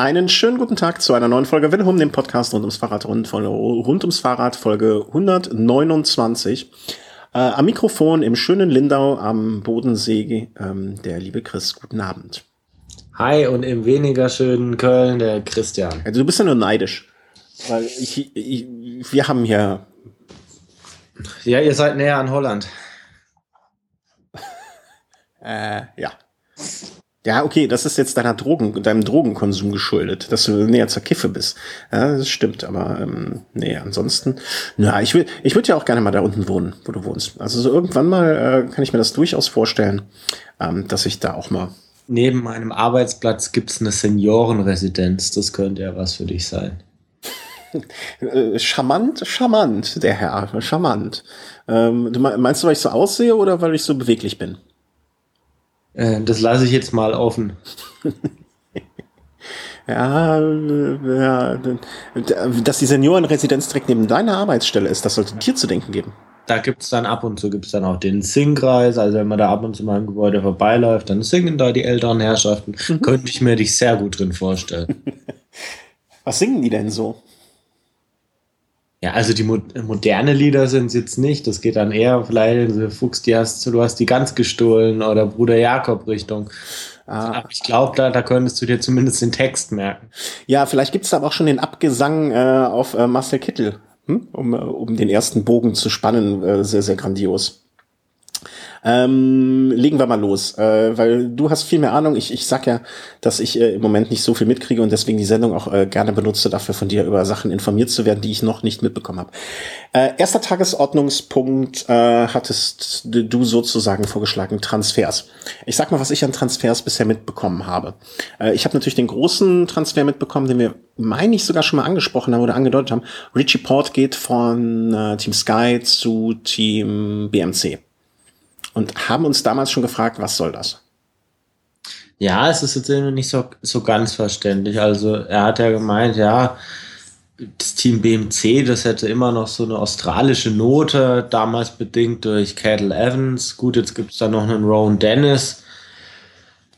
Einen schönen guten Tag zu einer neuen Folge Welle dem Podcast rund ums Fahrrad, rund, rund ums Fahrrad, Folge 129. Äh, am Mikrofon im schönen Lindau am Bodensee ähm, der liebe Chris. Guten Abend. Hi und im weniger schönen Köln der Christian. Also du bist ja nur neidisch, weil ich, ich, wir haben hier. Ja, ihr seid näher an Holland. äh, ja. Ja, okay, das ist jetzt deiner Drogen, deinem Drogenkonsum geschuldet, dass du näher zur Kiffe bist. Ja, das stimmt, aber ähm, nee, ansonsten, na, ich will, ich würde ja auch gerne mal da unten wohnen, wo du wohnst. Also so irgendwann mal äh, kann ich mir das durchaus vorstellen, ähm, dass ich da auch mal. Neben meinem Arbeitsplatz gibt's eine Seniorenresidenz. Das könnte ja was für dich sein. Äh, charmant, charmant, der Herr, charmant. Ähm, du meinst du, weil ich so aussehe oder weil ich so beweglich bin? Äh, das lasse ich jetzt mal offen. ja, ja, dass die Seniorenresidenz direkt neben deiner Arbeitsstelle ist, das sollte dir zu denken geben. Da gibt es dann ab und zu gibt's dann auch den Singkreis, also wenn man da ab und zu mal im Gebäude vorbeiläuft, dann singen da die älteren Herrschaften. Mhm. Könnte ich mir dich sehr gut drin vorstellen. Was singen die denn so? Ja, also die mo moderne Lieder sind es jetzt nicht. Das geht dann eher vielleicht, so Fuchs, die hast, du hast die ganz gestohlen oder Bruder Jakob Richtung. Ah. Aber ich glaube, da, da könntest du dir zumindest den Text merken. Ja, vielleicht gibt's da aber auch schon den Abgesang äh, auf äh, Marcel Kittel, hm? um, äh, um den ersten Bogen zu spannen. Äh, sehr, sehr grandios. Ähm, legen wir mal los, äh, weil du hast viel mehr Ahnung. Ich, ich sag ja, dass ich äh, im Moment nicht so viel mitkriege und deswegen die Sendung auch äh, gerne benutze, dafür von dir über Sachen informiert zu werden, die ich noch nicht mitbekommen habe. Äh, erster Tagesordnungspunkt äh, hattest du sozusagen vorgeschlagen, Transfers. Ich sag mal, was ich an Transfers bisher mitbekommen habe. Äh, ich habe natürlich den großen Transfer mitbekommen, den wir, meine ich, sogar schon mal angesprochen haben oder angedeutet haben. Richie Port geht von äh, Team Sky zu Team BMC und haben uns damals schon gefragt, was soll das? Ja, es ist jetzt irgendwie nicht so, so ganz verständlich. Also er hat ja gemeint, ja, das Team BMC, das hätte immer noch so eine australische Note, damals bedingt durch Cattle Evans. Gut, jetzt gibt es da noch einen Rowan Dennis.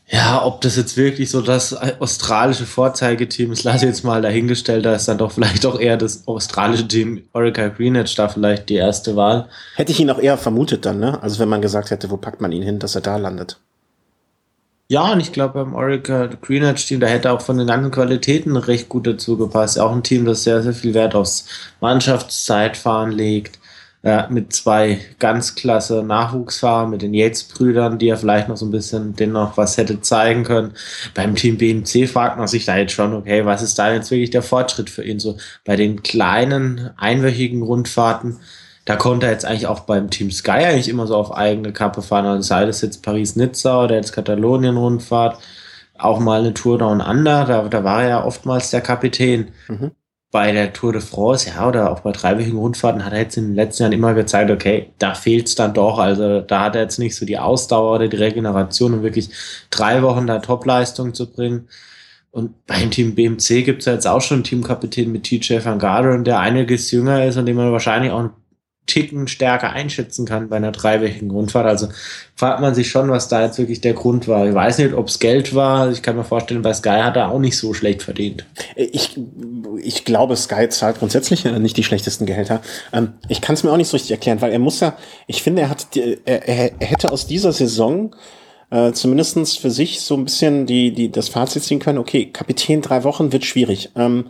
Ja, ob das jetzt wirklich so das australische Vorzeigeteam ist, lasse ich jetzt mal dahingestellt. Da ist dann doch vielleicht auch eher das australische Team Orica Greenwich da vielleicht die erste Wahl. Hätte ich ihn auch eher vermutet dann, ne? Also wenn man gesagt hätte, wo packt man ihn hin, dass er da landet. Ja, und ich glaube beim Orica Greenwich Team, da hätte auch von den ganzen Qualitäten recht gut dazu gepasst. Auch ein Team, das sehr, sehr viel Wert aufs Mannschaftszeitfahren legt ja, mit zwei ganz klasse Nachwuchsfahrern, mit den Yates-Brüdern, die ja vielleicht noch so ein bisschen den noch was hätte zeigen können. Beim Team BMC fragt man sich da jetzt schon, okay, was ist da jetzt wirklich der Fortschritt für ihn? So bei den kleinen, einwöchigen Rundfahrten, da konnte er jetzt eigentlich auch beim Team Sky eigentlich immer so auf eigene Kappe fahren, also sei das jetzt Paris-Nizza oder jetzt Katalonien-Rundfahrt, auch mal eine Tour Down Under, da, da war er ja oftmals der Kapitän. Mhm bei der Tour de France, ja, oder auch bei dreiwöchigen Rundfahrten hat er jetzt in den letzten Jahren immer gezeigt, okay, da fehlt es dann doch. Also da hat er jetzt nicht so die Ausdauer oder die Regeneration, um wirklich drei Wochen da Topleistung zu bringen. Und beim Team BMC gibt es ja jetzt auch schon einen Teamkapitän mit TJ Van Garderen, der einiges jünger ist und dem man wahrscheinlich auch Ticken stärker einschätzen kann bei einer dreiwöchigen Rundfahrt. Also fragt man sich schon, was da jetzt wirklich der Grund war. Ich weiß nicht, ob es Geld war. Ich kann mir vorstellen, bei Sky hat er auch nicht so schlecht verdient. Ich, ich glaube, Sky zahlt grundsätzlich nicht die schlechtesten Gehälter. Ähm, ich kann es mir auch nicht so richtig erklären, weil er muss ja, ich finde, er hat, er, er hätte aus dieser Saison äh, zumindestens für sich so ein bisschen die, die, das Fazit ziehen können, okay, Kapitän drei Wochen wird schwierig. Ähm,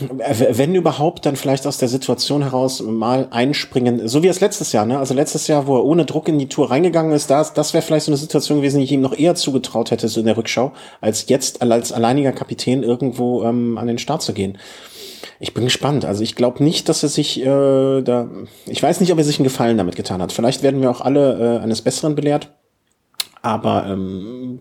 wenn überhaupt, dann vielleicht aus der Situation heraus mal einspringen, so wie es letztes Jahr, ne? Also letztes Jahr, wo er ohne Druck in die Tour reingegangen ist, das, das wäre vielleicht so eine Situation gewesen, die ich ihm noch eher zugetraut hätte, so in der Rückschau, als jetzt als alleiniger Kapitän irgendwo ähm, an den Start zu gehen. Ich bin gespannt. Also ich glaube nicht, dass er sich äh, da. Ich weiß nicht, ob er sich einen Gefallen damit getan hat. Vielleicht werden wir auch alle äh, eines Besseren belehrt. Aber ähm,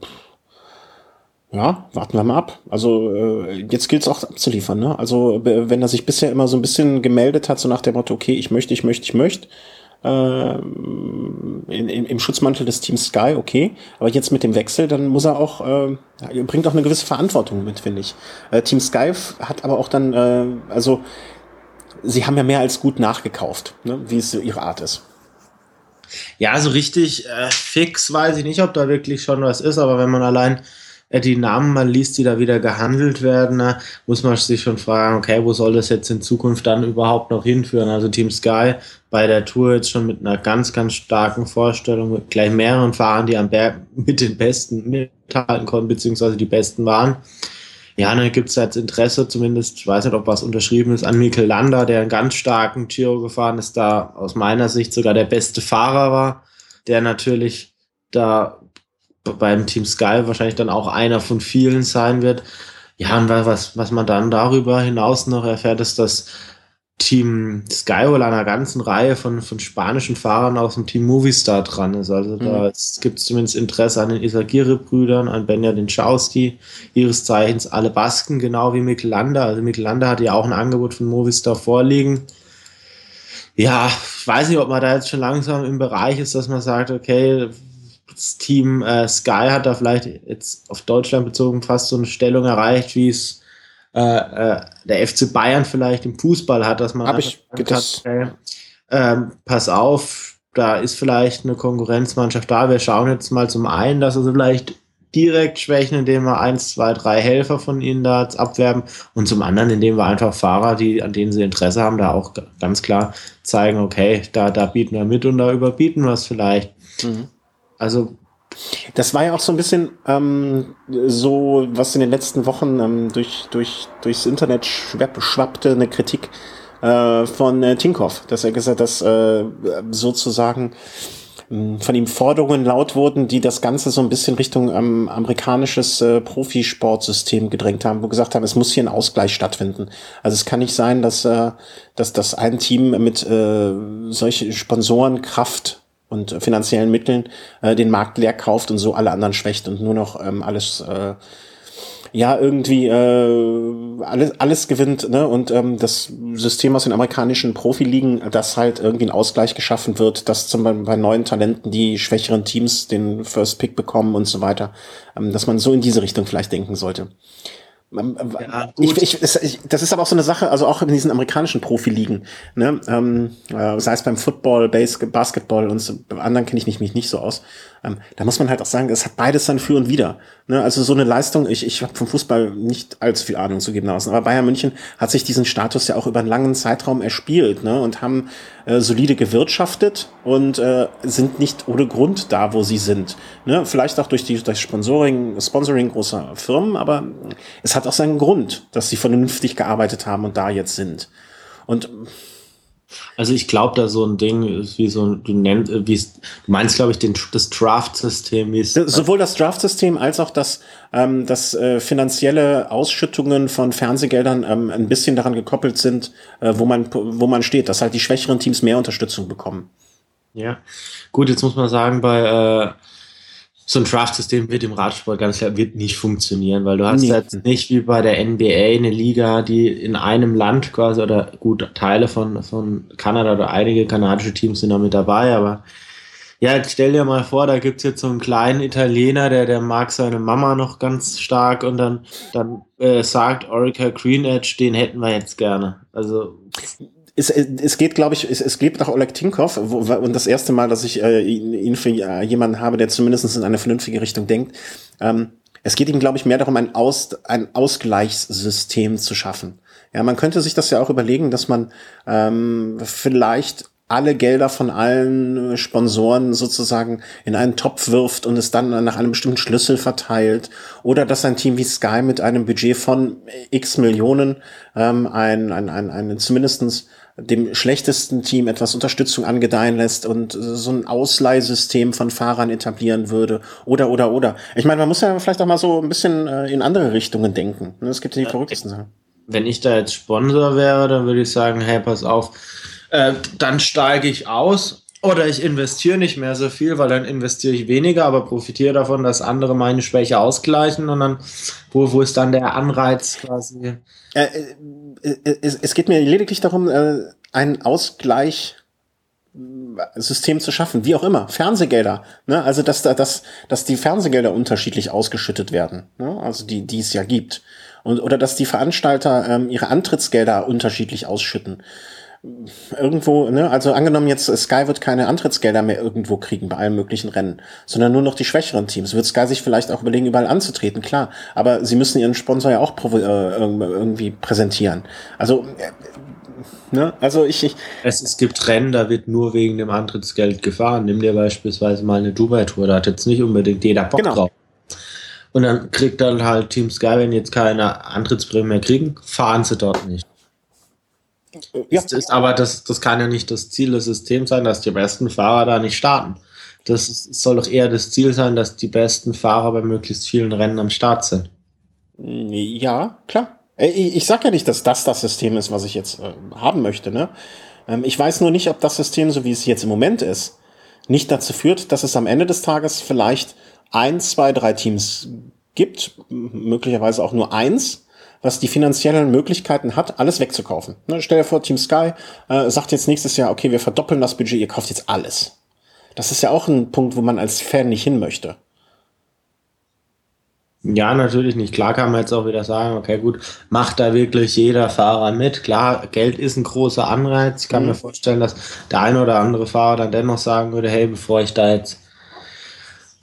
ja, warten wir mal ab. Also äh, jetzt gilt es auch abzuliefern. Ne? Also wenn er sich bisher immer so ein bisschen gemeldet hat, so nach dem Motto, okay, ich möchte, ich möchte, ich möchte, äh, in, in, im Schutzmantel des Teams Sky, okay, aber jetzt mit dem Wechsel, dann muss er auch, äh, bringt auch eine gewisse Verantwortung mit, finde ich. Äh, Team Sky hat aber auch dann, äh, also sie haben ja mehr als gut nachgekauft, ne? wie es so ihre Art ist. Ja, so richtig äh, fix weiß ich nicht, ob da wirklich schon was ist, aber wenn man allein die Namen man liest, die da wieder gehandelt werden, na, muss man sich schon fragen, okay, wo soll das jetzt in Zukunft dann überhaupt noch hinführen? Also Team Sky bei der Tour jetzt schon mit einer ganz, ganz starken Vorstellung, mit gleich mehreren Fahrern, die am Berg mit den Besten mithalten konnten, beziehungsweise die Besten waren. Ja, dann gibt es jetzt Interesse, zumindest, ich weiß nicht, ob was unterschrieben ist, an Mikel Landa, der einen ganz starken Giro gefahren ist, da aus meiner Sicht sogar der beste Fahrer war, der natürlich da beim Team Sky wahrscheinlich dann auch einer von vielen sein wird. Ja, und was, was man dann darüber hinaus noch erfährt, ist, dass Team Sky wohl einer ganzen Reihe von, von spanischen Fahrern aus dem Team Movistar dran ist. Also da mhm. gibt es zumindest Interesse an den Isagire-Brüdern, an Benjamin Schauski, ihres Zeichens alle Basken, genau wie Mikelanda. Also Mikelanda hat ja auch ein Angebot von Movistar vorliegen. Ja, ich weiß nicht, ob man da jetzt schon langsam im Bereich ist, dass man sagt, okay, Team äh, Sky hat da vielleicht jetzt auf Deutschland bezogen fast so eine Stellung erreicht, wie es äh, äh, der FC Bayern vielleicht im Fußball hat, dass man Hab ich hat, okay, ähm, pass auf, da ist vielleicht eine Konkurrenzmannschaft da. Wir schauen jetzt mal zum einen, dass sie vielleicht direkt schwächen, indem wir eins, zwei, drei Helfer von ihnen da abwerben und zum anderen, indem wir einfach Fahrer, die, an denen sie Interesse haben, da auch ganz klar zeigen, okay, da, da bieten wir mit und da überbieten wir es vielleicht. Mhm. Also das war ja auch so ein bisschen ähm, so, was in den letzten Wochen ähm, durch, durch, durchs Internet schwapp, schwappte, eine Kritik äh, von äh, Tinkoff, dass er gesagt hat, dass äh, sozusagen äh, von ihm Forderungen laut wurden, die das Ganze so ein bisschen Richtung ähm, amerikanisches äh, Profisportsystem gedrängt haben, wo gesagt haben, es muss hier ein Ausgleich stattfinden. Also es kann nicht sein, dass, äh, dass, dass ein Team mit äh, solche Sponsorenkraft und finanziellen Mitteln äh, den Markt leer kauft und so alle anderen schwächt und nur noch ähm, alles äh, ja irgendwie äh, alles alles gewinnt ne und ähm, das System aus den amerikanischen Profiligen, dass halt irgendwie ein Ausgleich geschaffen wird, dass zum Beispiel bei neuen Talenten die schwächeren Teams den First Pick bekommen und so weiter, ähm, dass man so in diese Richtung vielleicht denken sollte. Ähm, ja, ich, ich, das ist aber auch so eine Sache, also auch in diesen amerikanischen Profiligen, ne? ähm, äh, sei es beim Football, Base, Basketball und so, beim anderen kenne ich mich, mich nicht so aus. Ähm, da muss man halt auch sagen, es hat beides sein Für und Wider. Ne? Also so eine Leistung, ich, ich habe vom Fußball nicht allzu viel Ahnung zugegebenermaßen, aber Bayern München hat sich diesen Status ja auch über einen langen Zeitraum erspielt ne? und haben äh, solide gewirtschaftet und äh, sind nicht ohne Grund da, wo sie sind. Ne? Vielleicht auch durch die durch Sponsoring, Sponsoring großer Firmen, aber es hat auch seinen Grund, dass sie vernünftig gearbeitet haben und da jetzt sind. Und also ich glaube, da so ein Ding ist wie so du nennst, äh, wie du meinst, glaube ich, den, das Draft-System. wie Sowohl das Draft-System als auch das, ähm, das äh, finanzielle Ausschüttungen von Fernsehgeldern ähm, ein bisschen daran gekoppelt sind, äh, wo man wo man steht, dass halt die schwächeren Teams mehr Unterstützung bekommen. Ja, gut, jetzt muss man sagen, bei äh, so ein Draft-System wird im Radsport ganz klar wird nicht funktionieren, weil du hast nee. jetzt nicht wie bei der NBA eine Liga, die in einem Land quasi oder gut Teile von, von Kanada oder einige kanadische Teams sind da mit dabei, aber ja, stell dir mal vor, da gibt's jetzt so einen kleinen Italiener, der, der mag seine Mama noch ganz stark und dann, dann äh, sagt Orica Green Edge, den hätten wir jetzt gerne. Also es, es geht, glaube ich, es, es geht nach Oleg Tinkov wo, und das erste Mal, dass ich äh, ihn, für äh, jemanden habe, der zumindest in eine vernünftige Richtung denkt. Ähm, es geht ihm, glaube ich, mehr darum, ein, Aus, ein Ausgleichssystem zu schaffen. Ja, man könnte sich das ja auch überlegen, dass man ähm, vielleicht alle Gelder von allen äh, Sponsoren sozusagen in einen Topf wirft und es dann nach einem bestimmten Schlüssel verteilt. Oder dass ein Team wie Sky mit einem Budget von x Millionen ähm, ein, ein, ein, ein zumindestens dem schlechtesten Team etwas Unterstützung angedeihen lässt und so ein Ausleihsystem von Fahrern etablieren würde oder oder oder. Ich meine, man muss ja vielleicht auch mal so ein bisschen äh, in andere Richtungen denken. Ne, es gibt ja die verrücktesten Sachen. Wenn ich da jetzt Sponsor wäre, dann würde ich sagen, hey, pass auf, äh, dann steige ich aus oder ich investiere nicht mehr so viel, weil dann investiere ich weniger, aber profitiere davon, dass andere meine Schwäche ausgleichen und dann, wo, wo ist dann der Anreiz quasi? Äh, äh es, es geht mir lediglich darum, äh, ein Ausgleich System zu schaffen, wie auch immer, Fernsehgelder, ne? also dass da, dass, dass die Fernsehgelder unterschiedlich ausgeschüttet werden, ne? also die, die es ja gibt, und oder dass die Veranstalter ähm, ihre Antrittsgelder unterschiedlich ausschütten irgendwo, ne, also angenommen jetzt Sky wird keine Antrittsgelder mehr irgendwo kriegen bei allen möglichen Rennen, sondern nur noch die schwächeren Teams. Wird Sky sich vielleicht auch überlegen, überall anzutreten, klar. Aber sie müssen ihren Sponsor ja auch äh, irgendwie präsentieren. Also, äh, ne, also ich, ich es, es gibt Rennen, da wird nur wegen dem Antrittsgeld gefahren. Nimm dir beispielsweise mal eine Dubai-Tour, da hat jetzt nicht unbedingt jeder Bock genau. drauf. Und dann kriegt dann halt Team Sky, wenn jetzt keine Antrittsprämie mehr kriegen, fahren sie dort nicht. Ja. Ist, ist, aber das, das kann ja nicht das Ziel des Systems sein, dass die besten Fahrer da nicht starten. Das ist, soll doch eher das Ziel sein, dass die besten Fahrer bei möglichst vielen Rennen am Start sind. Ja, klar. Ich, ich sag ja nicht, dass das das System ist, was ich jetzt äh, haben möchte. Ne? Ähm, ich weiß nur nicht, ob das System, so wie es jetzt im Moment ist, nicht dazu führt, dass es am Ende des Tages vielleicht ein, zwei, drei Teams gibt, möglicherweise auch nur eins, was die finanziellen Möglichkeiten hat, alles wegzukaufen. Ne, stell dir vor, Team Sky äh, sagt jetzt nächstes Jahr, okay, wir verdoppeln das Budget, ihr kauft jetzt alles. Das ist ja auch ein Punkt, wo man als Fan nicht hin möchte. Ja, natürlich nicht. Klar kann man jetzt auch wieder sagen, okay, gut, macht da wirklich jeder Fahrer mit. Klar, Geld ist ein großer Anreiz. Ich kann mhm. mir vorstellen, dass der eine oder andere Fahrer dann dennoch sagen würde, hey, bevor ich da jetzt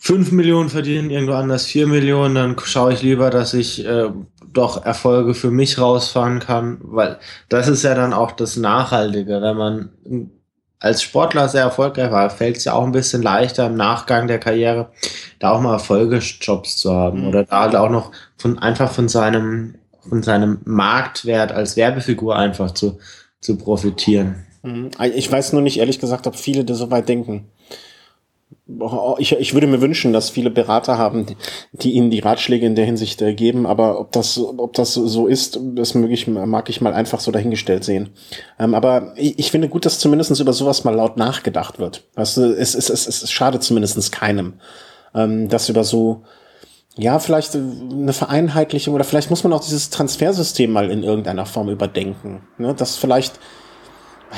5 Millionen verdiene, irgendwo anders 4 Millionen, dann schaue ich lieber, dass ich äh, doch Erfolge für mich rausfahren kann, weil das ist ja dann auch das Nachhaltige. Wenn man als Sportler sehr erfolgreich war, fällt es ja auch ein bisschen leichter im Nachgang der Karriere, da auch mal Erfolgejobs zu haben mhm. oder da halt auch noch von einfach von seinem von seinem Marktwert als Werbefigur einfach zu, zu profitieren. Mhm. Ich weiß nur nicht ehrlich gesagt, ob viele da so weit denken ich, ich würde mir wünschen, dass viele Berater haben, die ihnen die Ratschläge in der Hinsicht äh, geben, aber ob das, ob das so ist, das mag ich, mag ich mal einfach so dahingestellt sehen. Ähm, aber ich, ich, finde gut, dass zumindest über sowas mal laut nachgedacht wird. Weißt du, es, es, es, es schadet zumindest keinem, ähm, dass über so, ja, vielleicht eine Vereinheitlichung oder vielleicht muss man auch dieses Transfersystem mal in irgendeiner Form überdenken. Ne? Dass vielleicht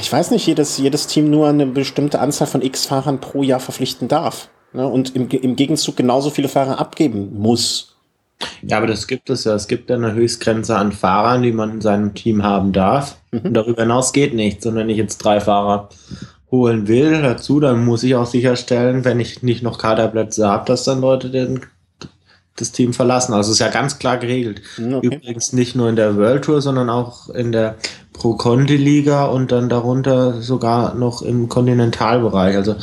ich weiß nicht, jedes, jedes Team nur eine bestimmte Anzahl von X Fahrern pro Jahr verpflichten darf. Ne? Und im, im Gegenzug genauso viele Fahrer abgeben muss. Ja, aber das gibt es ja. Es gibt eine Höchstgrenze an Fahrern, die man in seinem Team haben darf. Mhm. Und darüber hinaus geht nichts. Und wenn ich jetzt drei Fahrer holen will dazu, dann muss ich auch sicherstellen, wenn ich nicht noch Kaderplätze habe, dass dann Leute den das Team verlassen. Also ist ja ganz klar geregelt. Hm, okay. Übrigens nicht nur in der World Tour, sondern auch in der Pro Conti Liga und dann darunter sogar noch im Kontinentalbereich. Also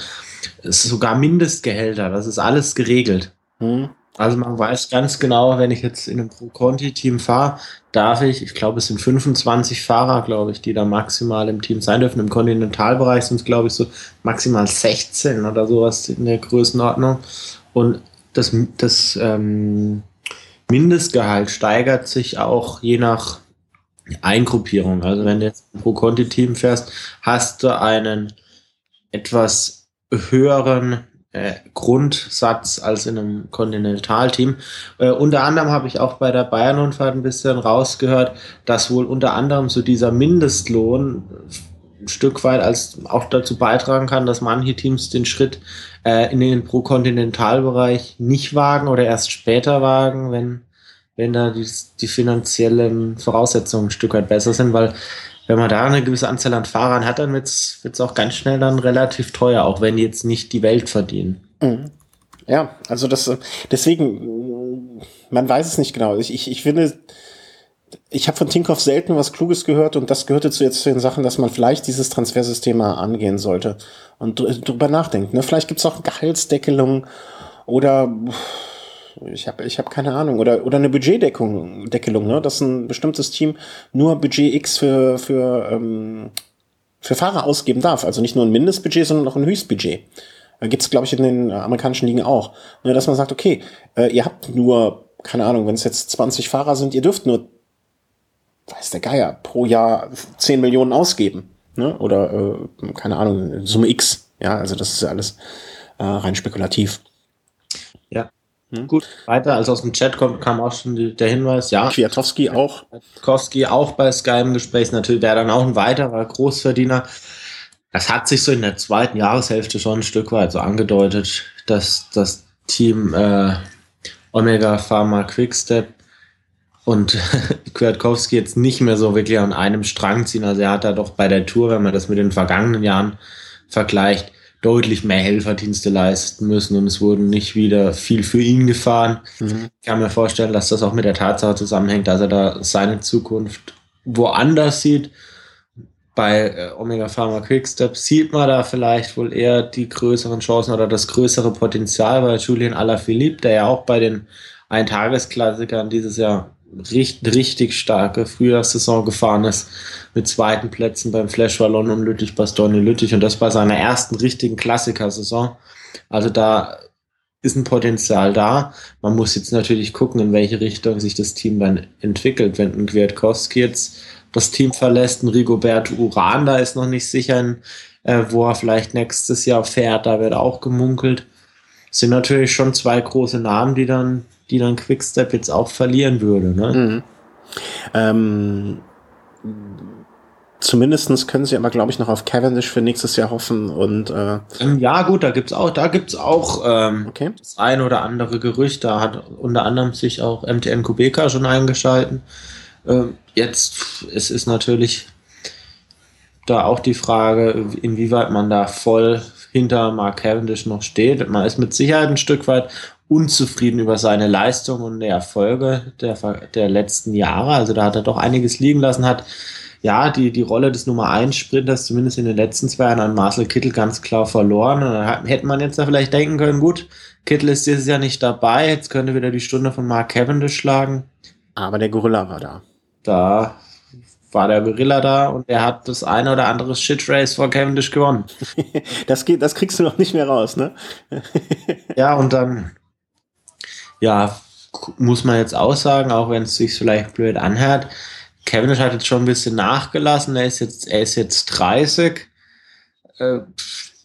es ist sogar Mindestgehälter. Das ist alles geregelt. Mhm. Also man weiß ganz genau, wenn ich jetzt in einem Pro Conti Team fahre, darf ich, ich glaube, es sind 25 Fahrer, glaube ich, die da maximal im Team sein dürfen. Im Kontinentalbereich sind es, glaube ich, so maximal 16 oder sowas in der Größenordnung. Und das, das ähm, Mindestgehalt steigert sich auch je nach Eingruppierung. Also wenn du jetzt pro Conti-Team fährst, hast du einen etwas höheren äh, Grundsatz als in einem Kontinentalteam. Äh, unter anderem habe ich auch bei der Bayern-Rundfahrt ein bisschen rausgehört, dass wohl unter anderem so dieser Mindestlohn ein Stück weit als auch dazu beitragen kann, dass manche Teams den Schritt äh, in den Pro-Kontinentalbereich nicht wagen oder erst später wagen, wenn, wenn da die, die finanziellen Voraussetzungen ein Stück weit besser sind, weil wenn man da eine gewisse Anzahl an Fahrern hat, dann wird es auch ganz schnell dann relativ teuer, auch wenn die jetzt nicht die Welt verdienen. Mhm. Ja, also das deswegen, man weiß es nicht genau. Ich, ich, ich finde, ich habe von Tinkoff selten was Kluges gehört und das gehörte zu jetzt zu den Sachen, dass man vielleicht dieses Transfersystem mal angehen sollte und drüber nachdenkt. Ne? Vielleicht gibt's auch Gehaltsdeckelung oder ich habe ich hab keine Ahnung oder oder eine Budgetdeckung Deckelung, ne? dass ein bestimmtes Team nur Budget X für für ähm, für Fahrer ausgeben darf. Also nicht nur ein Mindestbudget, sondern auch ein Höchstbudget. Äh, gibt's glaube ich in den amerikanischen Ligen auch. Ne? Dass man sagt, okay, äh, ihr habt nur keine Ahnung, wenn es jetzt 20 Fahrer sind, ihr dürft nur weiß der Geier, pro Jahr 10 Millionen ausgeben. Ne? Oder, äh, keine Ahnung, Summe X. Ja, also das ist ja alles äh, rein spekulativ. Ja. Hm? Gut, weiter, als aus dem Chat kommt, kam auch schon die, der Hinweis, ja. Kwiatowski auch. Kwiatowski auch bei Sky im Gespräch, natürlich wäre dann auch ein weiterer Großverdiener. Das hat sich so in der zweiten Jahreshälfte schon ein Stück weit so angedeutet, dass das Team äh, Omega Pharma Quickstep und Kwiatkowski jetzt nicht mehr so wirklich an einem Strang ziehen. Also er hat da doch bei der Tour, wenn man das mit den vergangenen Jahren vergleicht, deutlich mehr Helferdienste leisten müssen und es wurden nicht wieder viel für ihn gefahren. Mhm. Ich kann mir vorstellen, dass das auch mit der Tatsache zusammenhängt, dass er da seine Zukunft woanders sieht. Bei äh, Omega Pharma Quickstep sieht man da vielleicht wohl eher die größeren Chancen oder das größere Potenzial bei Julian Alaphilippe, der ja auch bei den Eintagesklassikern dieses Jahr richtig, richtig starke Frühjahrssaison gefahren ist, mit zweiten Plätzen beim Flash Wallon und Lüttich Bastogne Lüttich und das bei seiner ersten richtigen Klassikersaison. Also da ist ein Potenzial da. Man muss jetzt natürlich gucken, in welche Richtung sich das Team dann entwickelt. Wenn ein Kwiatkowski jetzt das Team verlässt, ein Rigoberto Uran, da ist noch nicht sicher, äh, wo er vielleicht nächstes Jahr fährt, da wird auch gemunkelt. Sind natürlich schon zwei große Namen, die dann die dann Quickstep jetzt auch verlieren würde. Ne? Mhm. Ähm, zumindestens können sie aber, glaube ich, noch auf Cavendish für nächstes Jahr hoffen. Und äh ähm, ja, gut, da gibt's auch, da gibt's auch ähm, okay. das ein oder andere Gerücht. Da hat unter anderem sich auch MTN Kubeka schon eingeschalten. Ähm, jetzt es ist natürlich da auch die Frage, inwieweit man da voll hinter Mark Cavendish noch steht. Man ist mit Sicherheit ein Stück weit unzufrieden über seine Leistung und die Erfolge der, der letzten Jahre. Also da hat er doch einiges liegen lassen, hat ja die, die Rolle des Nummer 1 Sprinters zumindest in den letzten zwei Jahren an Marcel Kittel ganz klar verloren. Und dann hätte man jetzt da vielleicht denken können, gut, Kittel ist dieses Jahr nicht dabei, jetzt könnte wieder die Stunde von Mark Cavendish schlagen. Aber der Gorilla war da. Da war der Gorilla da und er hat das eine oder andere Shit Race vor Cavendish gewonnen. das geht, das kriegst du noch nicht mehr raus, ne? ja, und dann ja, muss man jetzt auch sagen, auch wenn es sich vielleicht blöd anhört, Cavendish hat jetzt schon ein bisschen nachgelassen. Er ist jetzt, er ist jetzt 30. Äh,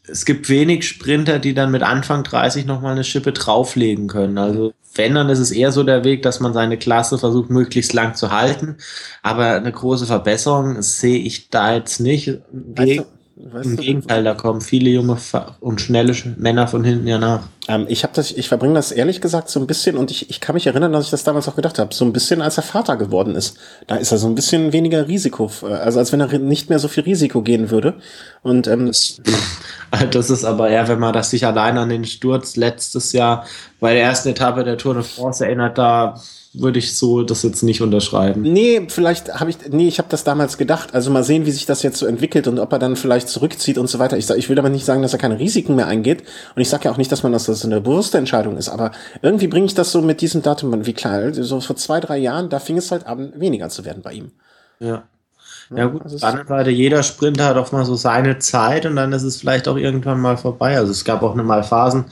es gibt wenig Sprinter, die dann mit Anfang 30 nochmal eine Schippe drauflegen können. Also wenn, dann ist es eher so der Weg, dass man seine Klasse versucht, möglichst lang zu halten. Aber eine große Verbesserung sehe ich da jetzt nicht. Weißt du, Weißt Im Gegenteil, da kommen viele junge und schnelle Männer von hinten ja nach. Ähm, ich habe das, ich verbringe das ehrlich gesagt so ein bisschen und ich, ich kann mich erinnern, dass ich das damals auch gedacht habe, so ein bisschen als er Vater geworden ist. Da ist er so ein bisschen weniger Risiko, also als wenn er nicht mehr so viel Risiko gehen würde. Und ähm, das, das ist aber eher, wenn man das sich allein an den Sturz letztes Jahr bei der ersten Etappe der Tour de France erinnert, da würde ich so das jetzt nicht unterschreiben. Nee, vielleicht habe ich, nee, ich habe das damals gedacht. Also mal sehen, wie sich das jetzt so entwickelt und ob er dann vielleicht zurückzieht und so weiter. Ich, sag, ich will aber nicht sagen, dass er keine Risiken mehr eingeht. Und ich sage ja auch nicht, dass man das, das eine bewusste Entscheidung ist. Aber irgendwie bringe ich das so mit diesem Datum, wie klar, so vor zwei, drei Jahren, da fing es halt an, weniger zu werden bei ihm. Ja. Ja gut, also Seite, jeder Sprinter hat auch mal so seine Zeit und dann ist es vielleicht auch irgendwann mal vorbei. Also es gab auch mal Phasen,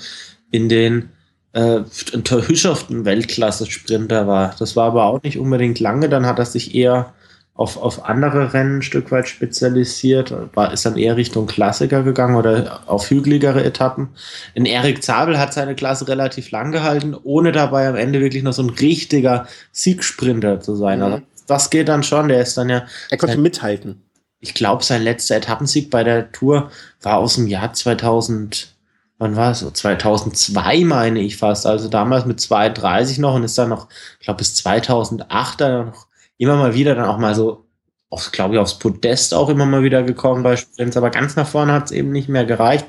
in denen äh, ein Hüschow ein Weltklasse-Sprinter war. Das war aber auch nicht unbedingt lange. Dann hat er sich eher auf, auf andere Rennen ein Stück weit spezialisiert, war, ist dann eher Richtung Klassiker gegangen oder auf hügeligere Etappen. In Erik Zabel hat seine Klasse relativ lang gehalten, ohne dabei am Ende wirklich noch so ein richtiger Siegsprinter zu sein. Mhm. Also das geht dann schon, der ist dann ja. Er konnte sein, mithalten. Ich glaube, sein letzter Etappensieg bei der Tour war aus dem Jahr 2000 wann war es? 2002 meine ich fast, also damals mit 2,30 noch und ist dann noch, ich glaube bis 2008 dann noch immer mal wieder dann auch mal so, aufs, glaube ich, aufs Podest auch immer mal wieder gekommen bei Sprints, aber ganz nach vorne hat es eben nicht mehr gereicht.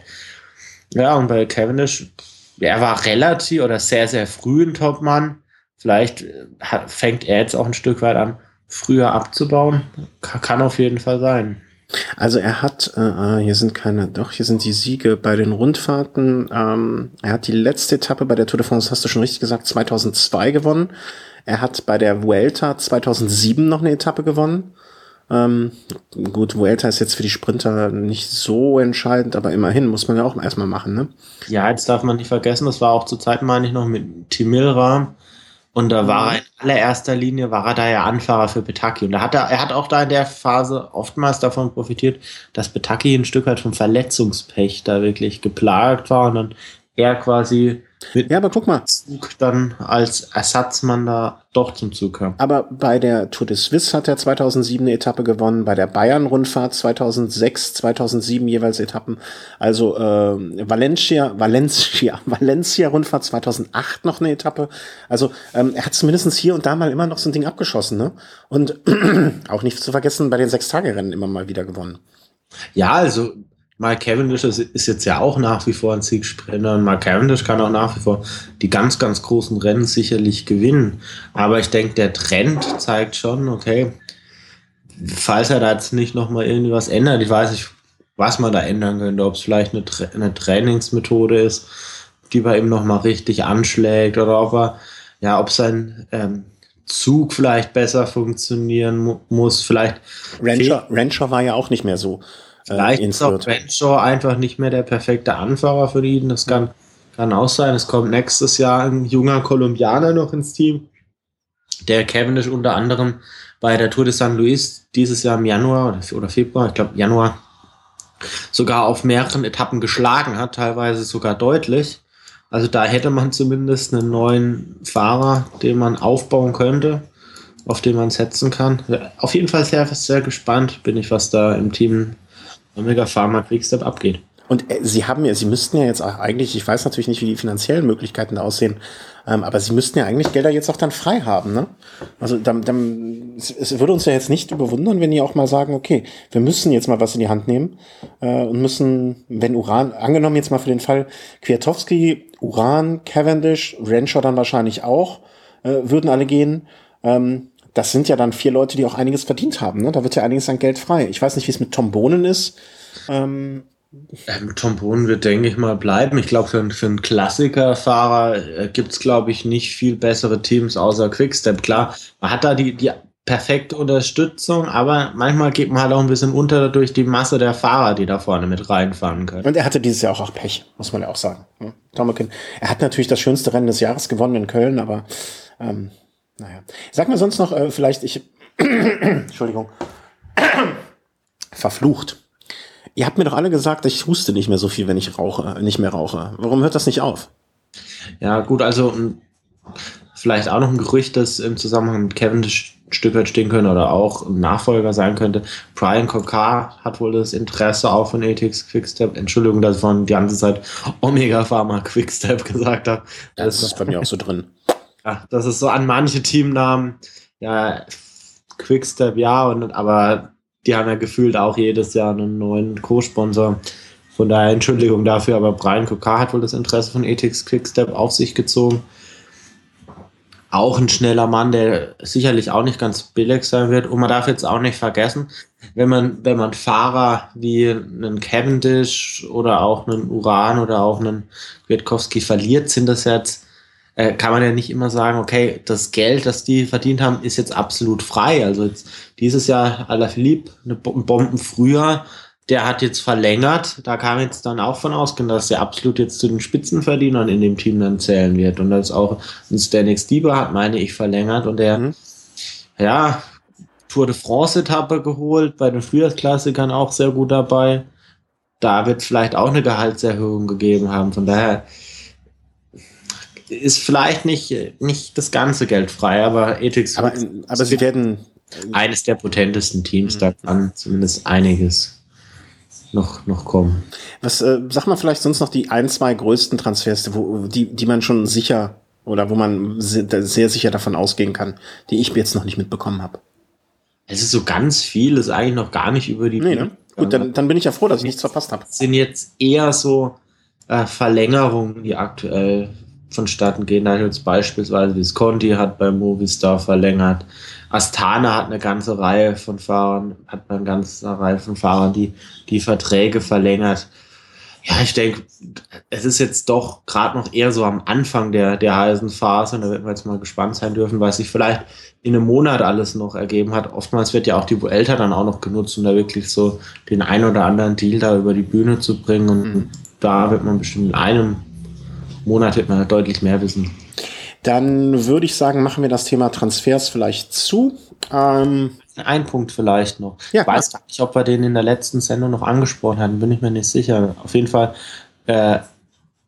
Ja, und bei Cavendish, er war relativ oder sehr, sehr früh ein Topmann. Vielleicht äh, fängt er jetzt auch ein Stück weit an, früher abzubauen. Kann auf jeden Fall sein. Also er hat, äh, äh, hier sind keine, doch, hier sind die Siege bei den Rundfahrten. Ähm, er hat die letzte Etappe bei der Tour de France, hast du schon richtig gesagt, 2002 gewonnen. Er hat bei der Vuelta 2007 noch eine Etappe gewonnen. Ähm, gut, Vuelta ist jetzt für die Sprinter nicht so entscheidend, aber immerhin muss man ja auch erstmal machen, ne? Ja, jetzt darf man nicht vergessen, das war auch zur Zeit, meine ich, noch mit Timilra und da war er in allererster Linie, war er da ja Anfahrer für Betaki. Und da hat er, er hat auch da in der Phase oftmals davon profitiert, dass Betaki ein Stück weit vom Verletzungspech da wirklich geplagt war und dann er quasi ja, aber guck mal. Zug dann als Ersatzmann da doch zum Zug kam. Aber bei der Tour de Suisse hat er 2007 eine Etappe gewonnen, bei der Bayern-Rundfahrt 2006, 2007 jeweils Etappen. Also äh, Valencia, Valencia, Valencia-Rundfahrt 2008 noch eine Etappe. Also ähm, er hat zumindest hier und da mal immer noch so ein Ding abgeschossen. Ne? Und auch nicht zu vergessen, bei den Sechstagerennen immer mal wieder gewonnen. Ja, also Mark Cavendish ist jetzt ja auch nach wie vor ein Siegsprinter und Mark Cavendish kann auch nach wie vor die ganz, ganz großen Rennen sicherlich gewinnen. Aber ich denke, der Trend zeigt schon, okay, falls er da jetzt nicht nochmal irgendwas ändert, ich weiß nicht, was man da ändern könnte, ob es vielleicht eine, Tra eine Trainingsmethode ist, die bei ihm nochmal richtig anschlägt oder ob er, ja, ob sein ähm, Zug vielleicht besser funktionieren mu muss, vielleicht. Rancher, Rancher war ja auch nicht mehr so Vielleicht ist auch Benshaw einfach nicht mehr der perfekte Anfahrer für ihn. Das kann, kann auch sein. Es kommt nächstes Jahr ein junger Kolumbianer noch ins Team, der Cavendish unter anderem bei der Tour de San Luis dieses Jahr im Januar oder Februar, ich glaube Januar, sogar auf mehreren Etappen geschlagen hat, teilweise sogar deutlich. Also da hätte man zumindest einen neuen Fahrer, den man aufbauen könnte, auf den man setzen kann. Auf jeden Fall sehr, sehr gespannt bin ich, was da im Team Omega Pharma Quickstep abgeht. Und äh, Sie haben ja, Sie müssten ja jetzt auch eigentlich, ich weiß natürlich nicht, wie die finanziellen Möglichkeiten da aussehen, ähm, aber Sie müssten ja eigentlich Gelder jetzt auch dann frei haben, ne? Also dann, dann, es würde uns ja jetzt nicht überwundern, wenn die auch mal sagen, okay, wir müssen jetzt mal was in die Hand nehmen äh, und müssen, wenn Uran, angenommen jetzt mal für den Fall Kwiatowski, Uran, Cavendish, Renshaw dann wahrscheinlich auch, äh, würden alle gehen. Ähm, das sind ja dann vier Leute, die auch einiges verdient haben. Ne? Da wird ja einiges an Geld frei. Ich weiß nicht, wie es mit Tom Bohnen ist. Ähm, ähm, Tom Bohnen wird, denke ich mal, bleiben. Ich glaube, für, für einen Klassikerfahrer äh, gibt es, glaube ich, nicht viel bessere Teams außer Quickstep. Klar, man hat da die, die perfekte Unterstützung, aber manchmal geht man halt auch ein bisschen unter durch die Masse der Fahrer, die da vorne mit reinfahren können. Und er hatte dieses Jahr auch, auch Pech, muss man ja auch sagen. Ne? Tomakin. Er hat natürlich das schönste Rennen des Jahres gewonnen in Köln, aber ähm, naja. Sag mir sonst noch, äh, vielleicht, ich. Entschuldigung. Verflucht. Ihr habt mir doch alle gesagt, ich huste nicht mehr so viel, wenn ich rauche, nicht mehr rauche. Warum hört das nicht auf? Ja, gut, also vielleicht auch noch ein Gerücht, das im Zusammenhang mit Kevin ein Stück weit stehen könnte oder auch ein Nachfolger sein könnte. Brian Kokar hat wohl das Interesse auch von Ethics Quickstep. Entschuldigung, dass ich von die ganze Zeit Omega Pharma Quickstep gesagt habe. Das, das ist bei mir auch so drin. Ja, das ist so an manche Teamnamen, ja, Quickstep, ja, und, aber die haben ja gefühlt auch jedes Jahr einen neuen Co-Sponsor. Von daher Entschuldigung dafür, aber Brian Kokar hat wohl das Interesse von Ethics Quickstep auf sich gezogen. Auch ein schneller Mann, der sicherlich auch nicht ganz billig sein wird. Und man darf jetzt auch nicht vergessen, wenn man, wenn man Fahrer wie einen Cavendish oder auch einen Uran oder auch einen Kwiatkowski verliert, sind das jetzt äh, kann man ja nicht immer sagen, okay, das Geld, das die verdient haben, ist jetzt absolut frei. Also jetzt dieses Jahr Alaphilippe, eine Bomben früher, der hat jetzt verlängert. Da kam jetzt dann auch von ausgehen, dass er absolut jetzt zu den Spitzenverdienern in dem Team dann zählen wird. Und das auch ein Stanix Dieber hat, meine ich, verlängert. Und der, mhm. ja, Tour de France Etappe geholt, bei den Frühjahrsklassikern auch sehr gut dabei. Da wird vielleicht auch eine Gehaltserhöhung gegeben haben. Von daher, ist vielleicht nicht, nicht das ganze Geld frei, aber Ethics. Aber, aber sie werden. Eines der potentesten Teams, mhm. da kann zumindest einiges noch, noch kommen. Was, äh, sag mal vielleicht sonst noch die ein, zwei größten Transfers, wo, die, die man schon sicher oder wo man sehr, sicher davon ausgehen kann, die ich jetzt noch nicht mitbekommen habe. Es ist so ganz viel, ist eigentlich noch gar nicht über die. Nee, ne? Gut, dann, dann bin ich ja froh, dass ich nichts verpasst habe. Sind jetzt eher so äh, Verlängerungen, die aktuell vonstatten gehen. Da jetzt beispielsweise Visconti hat bei Movistar verlängert. Astana hat eine ganze Reihe von Fahrern, hat eine ganze Reihe von Fahrern, die die Verträge verlängert. Ja, ich denke, es ist jetzt doch gerade noch eher so am Anfang der, der heißen Phase und da werden wir jetzt mal gespannt sein dürfen, was sich vielleicht in einem Monat alles noch ergeben hat. Oftmals wird ja auch die Vuelta dann auch noch genutzt, um da wirklich so den ein oder anderen Deal da über die Bühne zu bringen und mhm. da wird man bestimmt in einem Monat wird man deutlich mehr wissen. Dann würde ich sagen, machen wir das Thema Transfers vielleicht zu. Ähm, Ein Punkt vielleicht noch. Ja, ich weiß gar nicht, ob wir den in der letzten Sendung noch angesprochen hatten, bin ich mir nicht sicher. Auf jeden Fall, äh,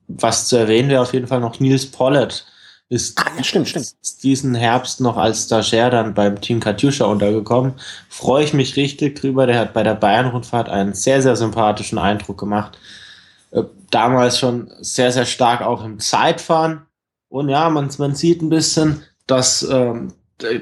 was zu erwähnen wäre auf jeden Fall noch Nils Pollard. Ist ah, ja, stimmt, stimmt. diesen Herbst noch als Stagiaire dann beim Team Katjuscha untergekommen. Freue ich mich richtig drüber. Der hat bei der Bayern-Rundfahrt einen sehr, sehr sympathischen Eindruck gemacht. Äh, damals schon sehr, sehr stark auch im Zeitfahren. Und ja, man, man sieht ein bisschen, dass ähm,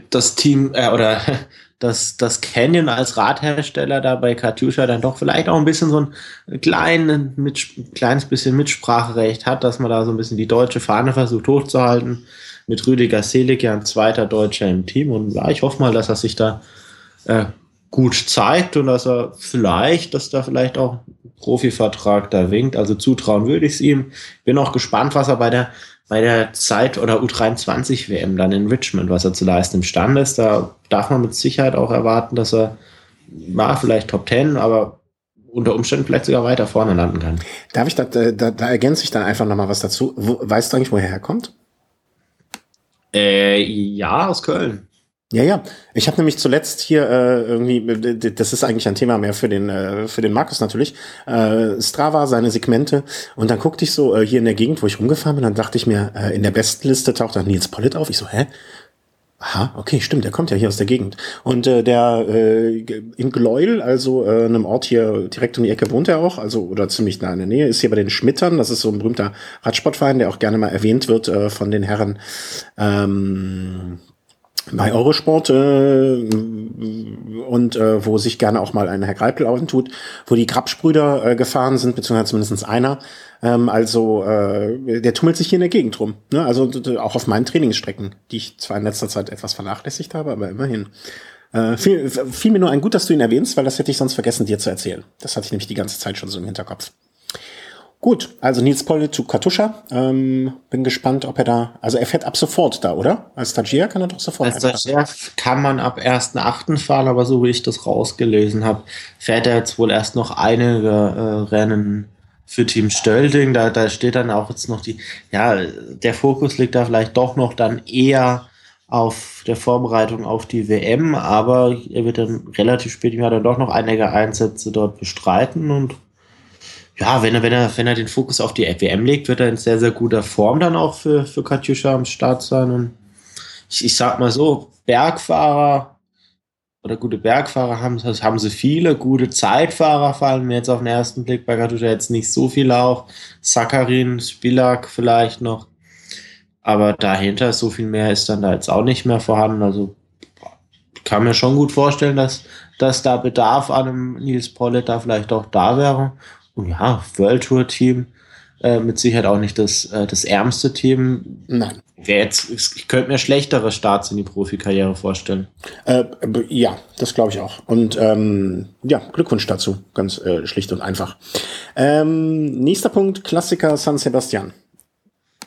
das Team äh, oder dass das Canyon als Radhersteller da bei Katjuscha dann doch vielleicht auch ein bisschen so ein kleinen, mit, kleines bisschen Mitspracherecht hat, dass man da so ein bisschen die deutsche Fahne versucht hochzuhalten. Mit Rüdiger Selig ja ein zweiter Deutscher im Team. Und ja, ich hoffe mal, dass er sich da äh, gut zeigt und dass er vielleicht, dass da vielleicht auch ein Profivertrag da winkt. Also zutrauen würde ich es ihm. Bin auch gespannt, was er bei der bei der Zeit- oder U23 WM dann in Richmond, was er zu leisten imstande ist. Da darf man mit Sicherheit auch erwarten, dass er war vielleicht Top 10, aber unter Umständen vielleicht sogar weiter vorne landen kann. Darf ich da, da, da ergänze ich dann einfach nochmal was dazu. Wo, weißt du eigentlich, woher er kommt? Äh, ja, aus Köln. Ja, ja. Ich habe nämlich zuletzt hier äh, irgendwie, das ist eigentlich ein Thema mehr für den äh, für den Markus natürlich. Äh, Strava, seine Segmente. Und dann guckte ich so äh, hier in der Gegend, wo ich rumgefahren bin, dann dachte ich mir, äh, in der Bestenliste taucht dann Nils Pollitt auf. Ich so, hä? Aha, okay, stimmt, der kommt ja hier aus der Gegend. Und äh, der äh, in Gleuel, also äh, einem Ort hier direkt um die Ecke wohnt er auch, also oder ziemlich nah in der Nähe, ist hier bei den Schmittern, das ist so ein berühmter Radsportverein, der auch gerne mal erwähnt wird äh, von den Herren ähm, bei Eurosport äh, und äh, wo sich gerne auch mal ein Herr Greipel auftut, wo die Grabsbrüder äh, gefahren sind, beziehungsweise zumindest einer. Ähm, also äh, der tummelt sich hier in der Gegend rum. Ne? Also auch auf meinen Trainingsstrecken, die ich zwar in letzter Zeit etwas vernachlässigt habe, aber immerhin. Äh, fiel, fiel mir nur ein gut, dass du ihn erwähnst, weil das hätte ich sonst vergessen, dir zu erzählen. Das hatte ich nämlich die ganze Zeit schon so im Hinterkopf. Gut, also Nils Polle zu Katuscha. Ähm, bin gespannt, ob er da, also er fährt ab sofort da, oder? Als Stagiaire kann er doch sofort. Als Stagiaire kann man ab 1.8. fahren, aber so wie ich das rausgelesen habe, fährt er jetzt wohl erst noch einige äh, Rennen für Team Stölding. Da, da steht dann auch jetzt noch die, ja, der Fokus liegt da vielleicht doch noch dann eher auf der Vorbereitung auf die WM, aber er wird dann relativ spät im Jahr dann doch noch einige Einsätze dort bestreiten und ja, wenn er, wenn er, wenn er den Fokus auf die WM legt, wird er in sehr, sehr guter Form dann auch für, für Katjuscha am Start sein. Und ich, ich sag mal so, Bergfahrer oder gute Bergfahrer haben, haben sie viele, gute Zeitfahrer fallen mir jetzt auf den ersten Blick bei Katjuscha jetzt nicht so viel auf. Sakarin, Spilak vielleicht noch. Aber dahinter so viel mehr ist dann da jetzt auch nicht mehr vorhanden. Also kann mir schon gut vorstellen, dass, dass da Bedarf an einem Nils Pollitt da vielleicht auch da wäre. Ja, World Tour Team, äh, mit Sicherheit auch nicht das, äh, das ärmste Team. Nein. Wer jetzt, ich könnte mir schlechtere Starts in die Profikarriere vorstellen. Äh, ja, das glaube ich auch. Und ähm, ja, Glückwunsch dazu, ganz äh, schlicht und einfach. Ähm, nächster Punkt, Klassiker San Sebastian.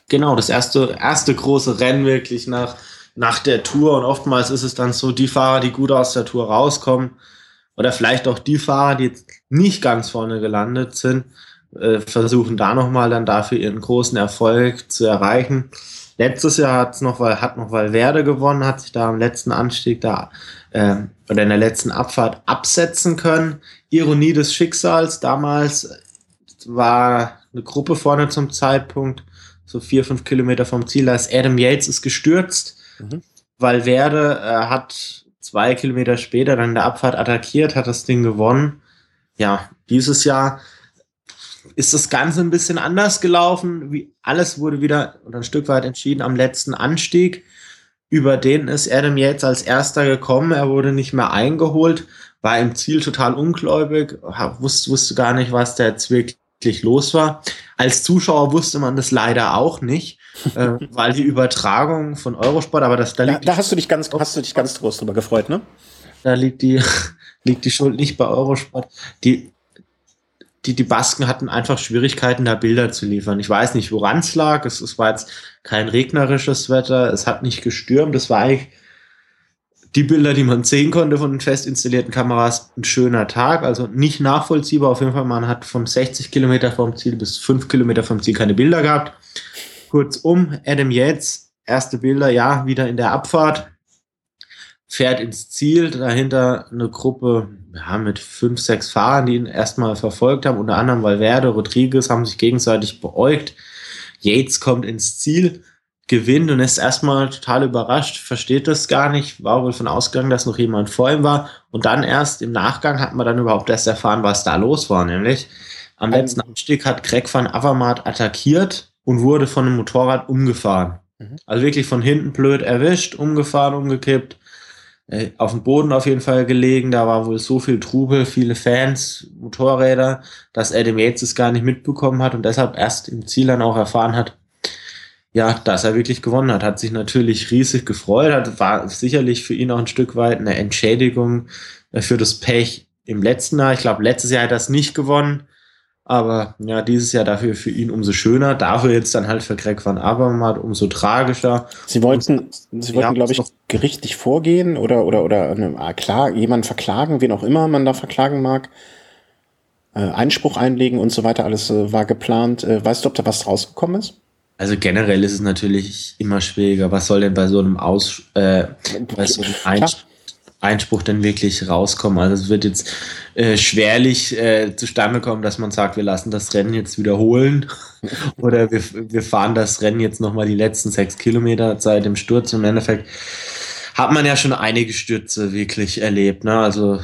Genau, das erste, erste große Rennen wirklich nach, nach der Tour. Und oftmals ist es dann so, die Fahrer, die gut aus der Tour rauskommen, oder vielleicht auch die Fahrer, die jetzt nicht ganz vorne gelandet sind, äh, versuchen da nochmal dann dafür ihren großen Erfolg zu erreichen. Letztes Jahr hat's noch, hat noch Valverde gewonnen, hat sich da am letzten Anstieg da äh, oder in der letzten Abfahrt absetzen können. Ironie des Schicksals, damals war eine Gruppe vorne zum Zeitpunkt, so vier, fünf Kilometer vom Ziel, da ist Adam Yates ist gestürzt. Mhm. Valverde äh, hat zwei Kilometer später dann der Abfahrt attackiert, hat das Ding gewonnen. Ja, dieses Jahr ist das Ganze ein bisschen anders gelaufen. Wie alles wurde wieder oder ein Stück weit entschieden am letzten Anstieg. Über den ist Adam jetzt als erster gekommen. Er wurde nicht mehr eingeholt, war im Ziel total ungläubig, wusste, wusste gar nicht, was da jetzt wirklich los war. Als Zuschauer wusste man das leider auch nicht äh, weil die Übertragung von Eurosport, aber das da liegt. Da, da hast du dich ganz, hast du dich ganz groß drüber gefreut, ne? Da liegt die, liegt die Schuld nicht bei Eurosport. Die, die, die Basken hatten einfach Schwierigkeiten, da Bilder zu liefern. Ich weiß nicht, woran es lag. Es, es war jetzt kein regnerisches Wetter. Es hat nicht gestürmt. Es war eigentlich die Bilder, die man sehen konnte von den fest installierten Kameras, ein schöner Tag. Also nicht nachvollziehbar. Auf jeden Fall, man hat von 60 Kilometer vom Ziel bis 5 Kilometer vom Ziel keine Bilder gehabt. Kurzum, Adam Yates, erste Bilder, ja, wieder in der Abfahrt, fährt ins Ziel, dahinter eine Gruppe ja, mit fünf, sechs Fahrern, die ihn erstmal verfolgt haben, unter anderem Valverde, Rodriguez, haben sich gegenseitig beäugt. Yates kommt ins Ziel, gewinnt und ist erstmal total überrascht, versteht das gar nicht, war wohl von ausgegangen, dass noch jemand vor ihm war. Und dann erst im Nachgang hat man dann überhaupt erst erfahren, was da los war. Nämlich am letzten Abstieg hat Greg van Avermaet attackiert und wurde von einem Motorrad umgefahren. Mhm. Also wirklich von hinten blöd erwischt, umgefahren, umgekippt. Äh, auf dem Boden auf jeden Fall gelegen. Da war wohl so viel Trubel, viele Fans, Motorräder, dass Adam Yates es gar nicht mitbekommen hat und deshalb erst im Ziel dann auch erfahren hat, ja, dass er wirklich gewonnen hat. Hat sich natürlich riesig gefreut, hat, war sicherlich für ihn auch ein Stück weit eine Entschädigung äh, für das Pech im letzten Jahr. Ich glaube, letztes Jahr hat er es nicht gewonnen. Aber ja, dieses Jahr dafür für ihn umso schöner. Dafür jetzt dann halt für Greg van Avermaet umso tragischer. Sie wollten, Sie wollten, ja, glaube ich, gerichtlich vorgehen oder, oder, oder äh, klar, jemanden verklagen, wen auch immer man da verklagen mag. Äh, Einspruch einlegen und so weiter, alles äh, war geplant. Äh, weißt du, ob da was rausgekommen ist? Also generell ist es natürlich immer schwieriger. Was soll denn bei so einem Aus, äh, bei so einem Einspruch Einspruch denn wirklich rauskommen. Also es wird jetzt äh, schwerlich äh, zustande kommen, dass man sagt, wir lassen das Rennen jetzt wiederholen oder wir, wir fahren das Rennen jetzt nochmal die letzten sechs Kilometer seit dem Sturz. Im Endeffekt hat man ja schon einige Stürze wirklich erlebt. Ne? Also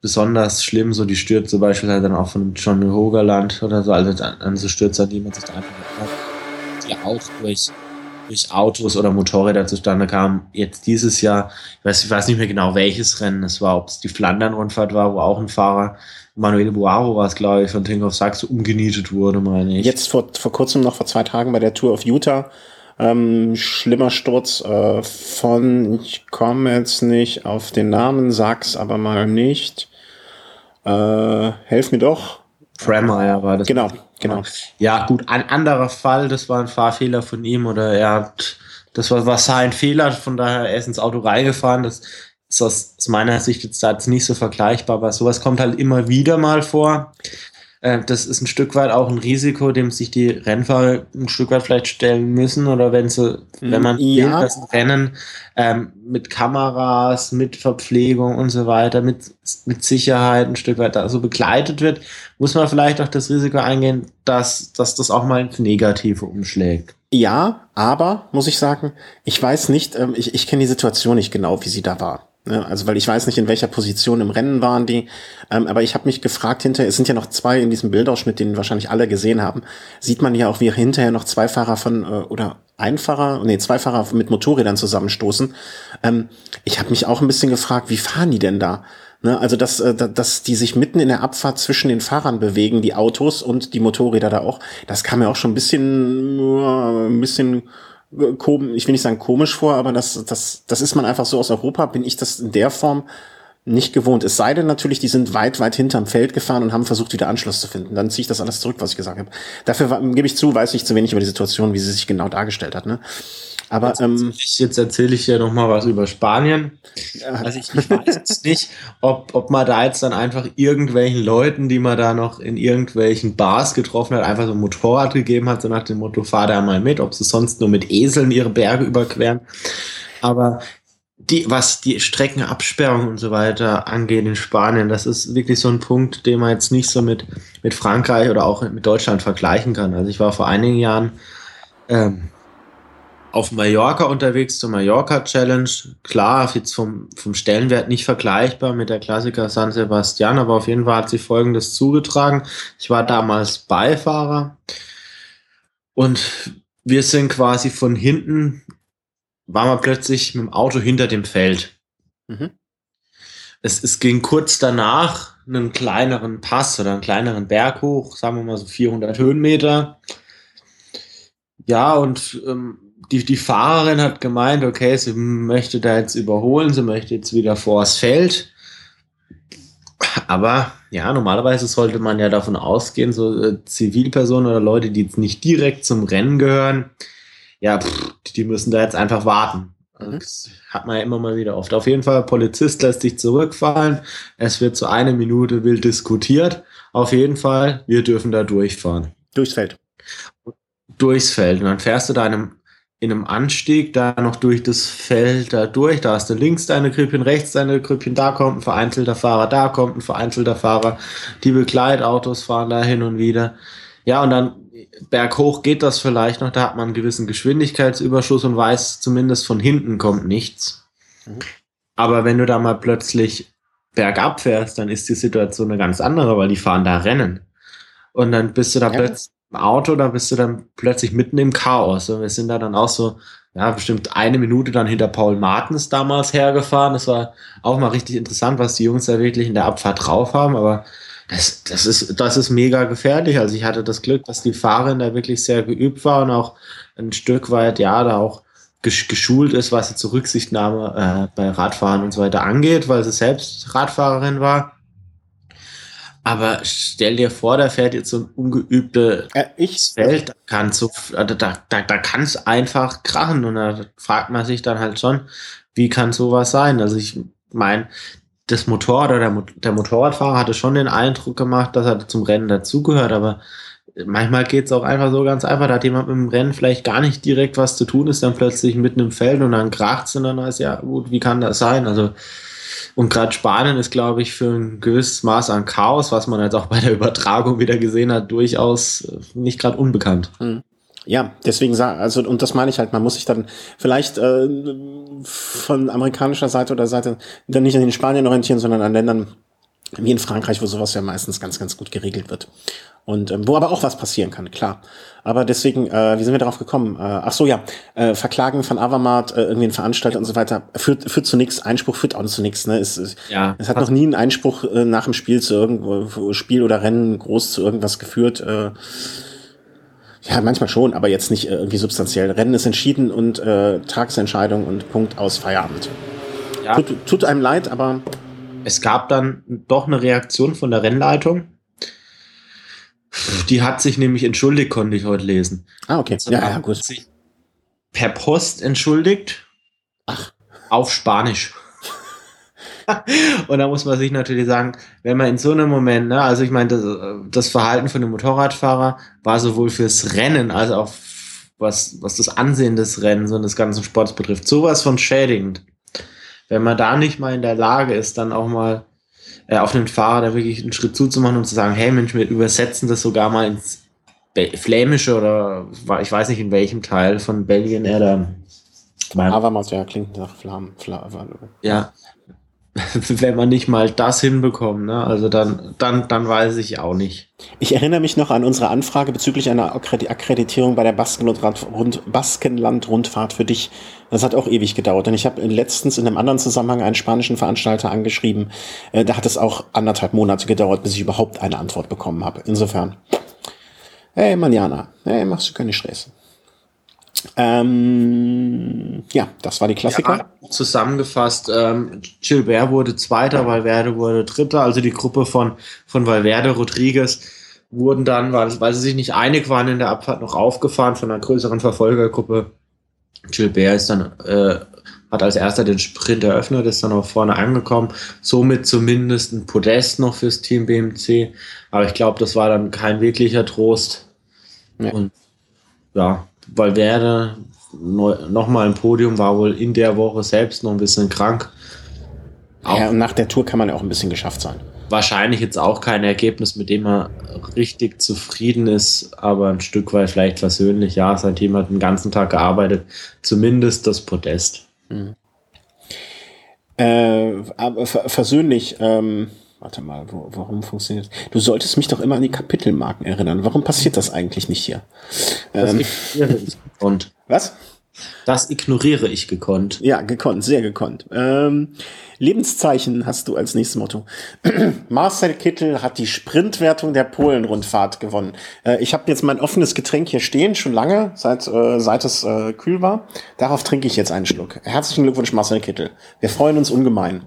besonders schlimm, so die Stürze beispielsweise dann auch von John Hogerland oder so, also an, an so Stürze, an die man sich da einfach die auch durch durch Autos oder Motorräder zustande kam. Jetzt dieses Jahr, ich weiß, ich weiß nicht mehr genau, welches Rennen es war, ob es die Flandern-Rundfahrt war, wo auch ein Fahrer, Manuel Boaro war es, glaube ich, von Tinkoff Sachs umgenietet wurde, meine ich. Jetzt vor, vor kurzem, noch vor zwei Tagen bei der Tour of Utah, ähm, schlimmer Sturz äh, von, ich komme jetzt nicht auf den Namen, sag's aber mal nicht. Äh, helf mir doch. Fremeyer war das. Genau, genau. Ja, gut, ein anderer Fall, das war ein Fahrfehler von ihm oder er hat, das war, war sein Fehler, von daher er ist ins Auto reingefahren. Das ist aus, meiner Sicht jetzt, jetzt nicht so vergleichbar, aber sowas kommt halt immer wieder mal vor. Äh, das ist ein Stück weit auch ein Risiko, dem sich die Rennfahrer ein Stück weit vielleicht stellen müssen oder wenn sie, wenn man ja. will, ein Rennen ähm, mit Kameras, mit Verpflegung und so weiter, mit, mit Sicherheit ein Stück weit da so begleitet wird, muss man vielleicht auch das Risiko eingehen, dass, dass das auch mal ins Negative umschlägt. Ja, aber muss ich sagen, ich weiß nicht, ähm, ich, ich kenne die Situation nicht genau, wie sie da war. Ne? Also weil ich weiß nicht, in welcher Position im Rennen waren die. Ähm, aber ich habe mich gefragt hinterher, es sind ja noch zwei in diesem Bildausschnitt, den wahrscheinlich alle gesehen haben, sieht man ja auch, wie hinterher noch zwei Fahrer von, äh, oder ein Fahrer, nee, zwei Fahrer mit Motorrädern zusammenstoßen. Ähm, ich habe mich auch ein bisschen gefragt, wie fahren die denn da? Ne? Also dass, äh, dass die sich mitten in der Abfahrt zwischen den Fahrern bewegen, die Autos und die Motorräder da auch, das kam mir auch schon ein bisschen, äh, ein bisschen ich will nicht sagen komisch vor, aber das, das, das ist man einfach so aus Europa, bin ich das in der Form nicht gewohnt. Es sei denn natürlich, die sind weit, weit hinterm Feld gefahren und haben versucht, wieder Anschluss zu finden. Dann ziehe ich das alles zurück, was ich gesagt habe. Dafür gebe ich zu, weiß ich zu wenig über die Situation, wie sie sich genau dargestellt hat. Ne? Aber jetzt, ähm, jetzt erzähle ich ja noch mal was über Spanien. Also ich, ich weiß jetzt nicht, ob, ob man da jetzt dann einfach irgendwelchen Leuten, die man da noch in irgendwelchen Bars getroffen hat, einfach so ein Motorrad gegeben hat, so nach dem Motto, fahr da mal mit, ob sie sonst nur mit Eseln ihre Berge überqueren. Aber die, was die Streckenabsperrung und so weiter angeht in Spanien, das ist wirklich so ein Punkt, den man jetzt nicht so mit, mit Frankreich oder auch mit Deutschland vergleichen kann. Also ich war vor einigen Jahren ähm, auf Mallorca unterwegs zur Mallorca Challenge. Klar, jetzt vom, vom Stellenwert nicht vergleichbar mit der Klassiker San Sebastian, aber auf jeden Fall hat sich Folgendes zugetragen. Ich war damals Beifahrer und wir sind quasi von hinten, waren wir plötzlich mit dem Auto hinter dem Feld. Mhm. Es, es ging kurz danach einen kleineren Pass oder einen kleineren Berg hoch, sagen wir mal so 400 Höhenmeter. Ja, und ähm, die, die Fahrerin hat gemeint, okay, sie möchte da jetzt überholen, sie möchte jetzt wieder vors Feld. Aber ja, normalerweise sollte man ja davon ausgehen, so äh, Zivilpersonen oder Leute, die jetzt nicht direkt zum Rennen gehören, ja, pff, die müssen da jetzt einfach warten. Also mhm. Das hat man ja immer mal wieder oft. Auf jeden Fall, Polizist lässt sich zurückfallen. Es wird zu einer Minute wild diskutiert. Auf jeden Fall, wir dürfen da durchfahren. Durchs Feld. Durchs Feld. Und dann fährst du da in einem in einem Anstieg da noch durch das Feld da durch. Da hast du links deine Krüppchen, rechts deine Krüppchen, da kommt ein vereinzelter Fahrer, da kommt ein vereinzelter Fahrer. Die Begleitautos fahren da hin und wieder. Ja, und dann berghoch geht das vielleicht noch, da hat man einen gewissen Geschwindigkeitsüberschuss und weiß zumindest von hinten kommt nichts. Mhm. Aber wenn du da mal plötzlich bergab fährst, dann ist die Situation eine ganz andere, weil die fahren da Rennen. Und dann bist du da ja. plötzlich Auto, da bist du dann plötzlich mitten im Chaos. Und wir sind da dann auch so, ja, bestimmt eine Minute dann hinter Paul Martens damals hergefahren. Das war auch mal richtig interessant, was die Jungs da wirklich in der Abfahrt drauf haben. Aber das, das, ist, das ist mega gefährlich. Also ich hatte das Glück, dass die Fahrerin da wirklich sehr geübt war und auch ein Stück weit, ja, da auch geschult ist, was jetzt Rücksichtnahme äh, bei Radfahren und so weiter angeht, weil sie selbst Radfahrerin war. Aber stell dir vor, da fährt jetzt so ein ungeübte äh, ich, Feld, da kann so, da, da, da kann es einfach krachen und da fragt man sich dann halt schon, wie kann sowas sein? Also ich meine, das Motorrad oder der, der Motorradfahrer hatte schon den Eindruck gemacht, dass er zum Rennen dazugehört, aber manchmal geht es auch einfach so ganz einfach, da hat jemand mit dem Rennen vielleicht gar nicht direkt was zu tun, ist dann plötzlich mitten im Feld und dann kracht es und dann ist ja gut, wie kann das sein? Also und gerade Spanien ist, glaube ich, für ein gewisses Maß an Chaos, was man jetzt auch bei der Übertragung wieder gesehen hat, durchaus äh, nicht gerade unbekannt. Mhm. Ja, deswegen also und das meine ich halt, man muss sich dann vielleicht äh, von amerikanischer Seite oder Seite dann nicht an den Spanien orientieren, sondern an Ländern wie in Frankreich, wo sowas ja meistens ganz, ganz gut geregelt wird. Und ähm, wo aber auch was passieren kann, klar. Aber deswegen, äh, wie sind wir darauf gekommen? Äh, ach so, ja, äh, Verklagen von Avamat, äh, irgendwie ein Veranstalter und so weiter, führt, führt zu nichts, Einspruch führt auch zu nichts. Ne? Es, es, ja, es hat noch nie ein Einspruch äh, nach dem Spiel zu irgendwo, Spiel oder Rennen groß zu irgendwas geführt. Äh, ja, manchmal schon, aber jetzt nicht äh, irgendwie substanziell. Rennen ist entschieden und äh, Tagesentscheidung und Punkt aus Feierabend. Ja. Tut, tut einem leid, aber. Es gab dann doch eine Reaktion von der Rennleitung. Die hat sich nämlich entschuldigt, konnte ich heute lesen. Ah, okay. Also ja, ja, gut. Sich per Post entschuldigt. Ach. Auf Spanisch. und da muss man sich natürlich sagen, wenn man in so einem Moment, ne, also ich meine, das, das Verhalten von dem Motorradfahrer war sowohl fürs Rennen als auch was, was das Ansehen des Rennens und des ganzen Sports betrifft, sowas von schädigend. Wenn man da nicht mal in der Lage ist, dann auch mal äh, auf den Fahrer da wirklich einen Schritt zuzumachen und zu sagen, hey Mensch, wir übersetzen das sogar mal ins Flämische oder ich weiß nicht in welchem Teil von Belgien er da. Havermas, ja, klingt nach Flammen. Ja, wenn man nicht mal das hinbekommt, ne? also dann, dann, dann weiß ich auch nicht. Ich erinnere mich noch an unsere Anfrage bezüglich einer Akkreditierung bei der Baskenland-Rundfahrt für dich. Das hat auch ewig gedauert. Und ich habe letztens in einem anderen Zusammenhang einen spanischen Veranstalter angeschrieben. Äh, da hat es auch anderthalb Monate gedauert, bis ich überhaupt eine Antwort bekommen habe. Insofern. Hey, Manjana. Hey, machst du keine Stress. Ähm, ja, das war die Klassiker. Ja, zusammengefasst, ähm, Gilbert wurde Zweiter, Valverde wurde Dritter, also die Gruppe von, von Valverde, Rodriguez wurden dann, weil, weil sie sich nicht einig waren in der Abfahrt, noch aufgefahren von einer größeren Verfolgergruppe. Gilbert ist dann, äh, hat als erster den Sprint eröffnet, ist dann auch vorne angekommen, somit zumindest ein Podest noch fürs Team BMC, aber ich glaube, das war dann kein wirklicher Trost. Ja. Und ja, Valverde nochmal im Podium, war wohl in der Woche selbst noch ein bisschen krank. Auch ja, und nach der Tour kann man ja auch ein bisschen geschafft sein. Wahrscheinlich jetzt auch kein Ergebnis, mit dem er richtig zufrieden ist, aber ein Stück weit vielleicht versöhnlich. Ja, sein Team hat den ganzen Tag gearbeitet, zumindest das Podest. Mhm. Äh, aber versöhnlich, ähm, warte mal, wo, warum funktioniert das? Du solltest mich doch immer an die Kapitelmarken erinnern. Warum passiert das eigentlich nicht hier? Ähm, und was? Das ignoriere ich gekonnt. Ja, gekonnt, sehr gekonnt. Ähm, Lebenszeichen hast du als nächstes Motto. Marcel Kittel hat die Sprintwertung der Polen-Rundfahrt gewonnen. Äh, ich habe jetzt mein offenes Getränk hier stehen, schon lange, seit, äh, seit es äh, kühl war. Darauf trinke ich jetzt einen Schluck. Herzlichen Glückwunsch, Marcel Kittel. Wir freuen uns ungemein.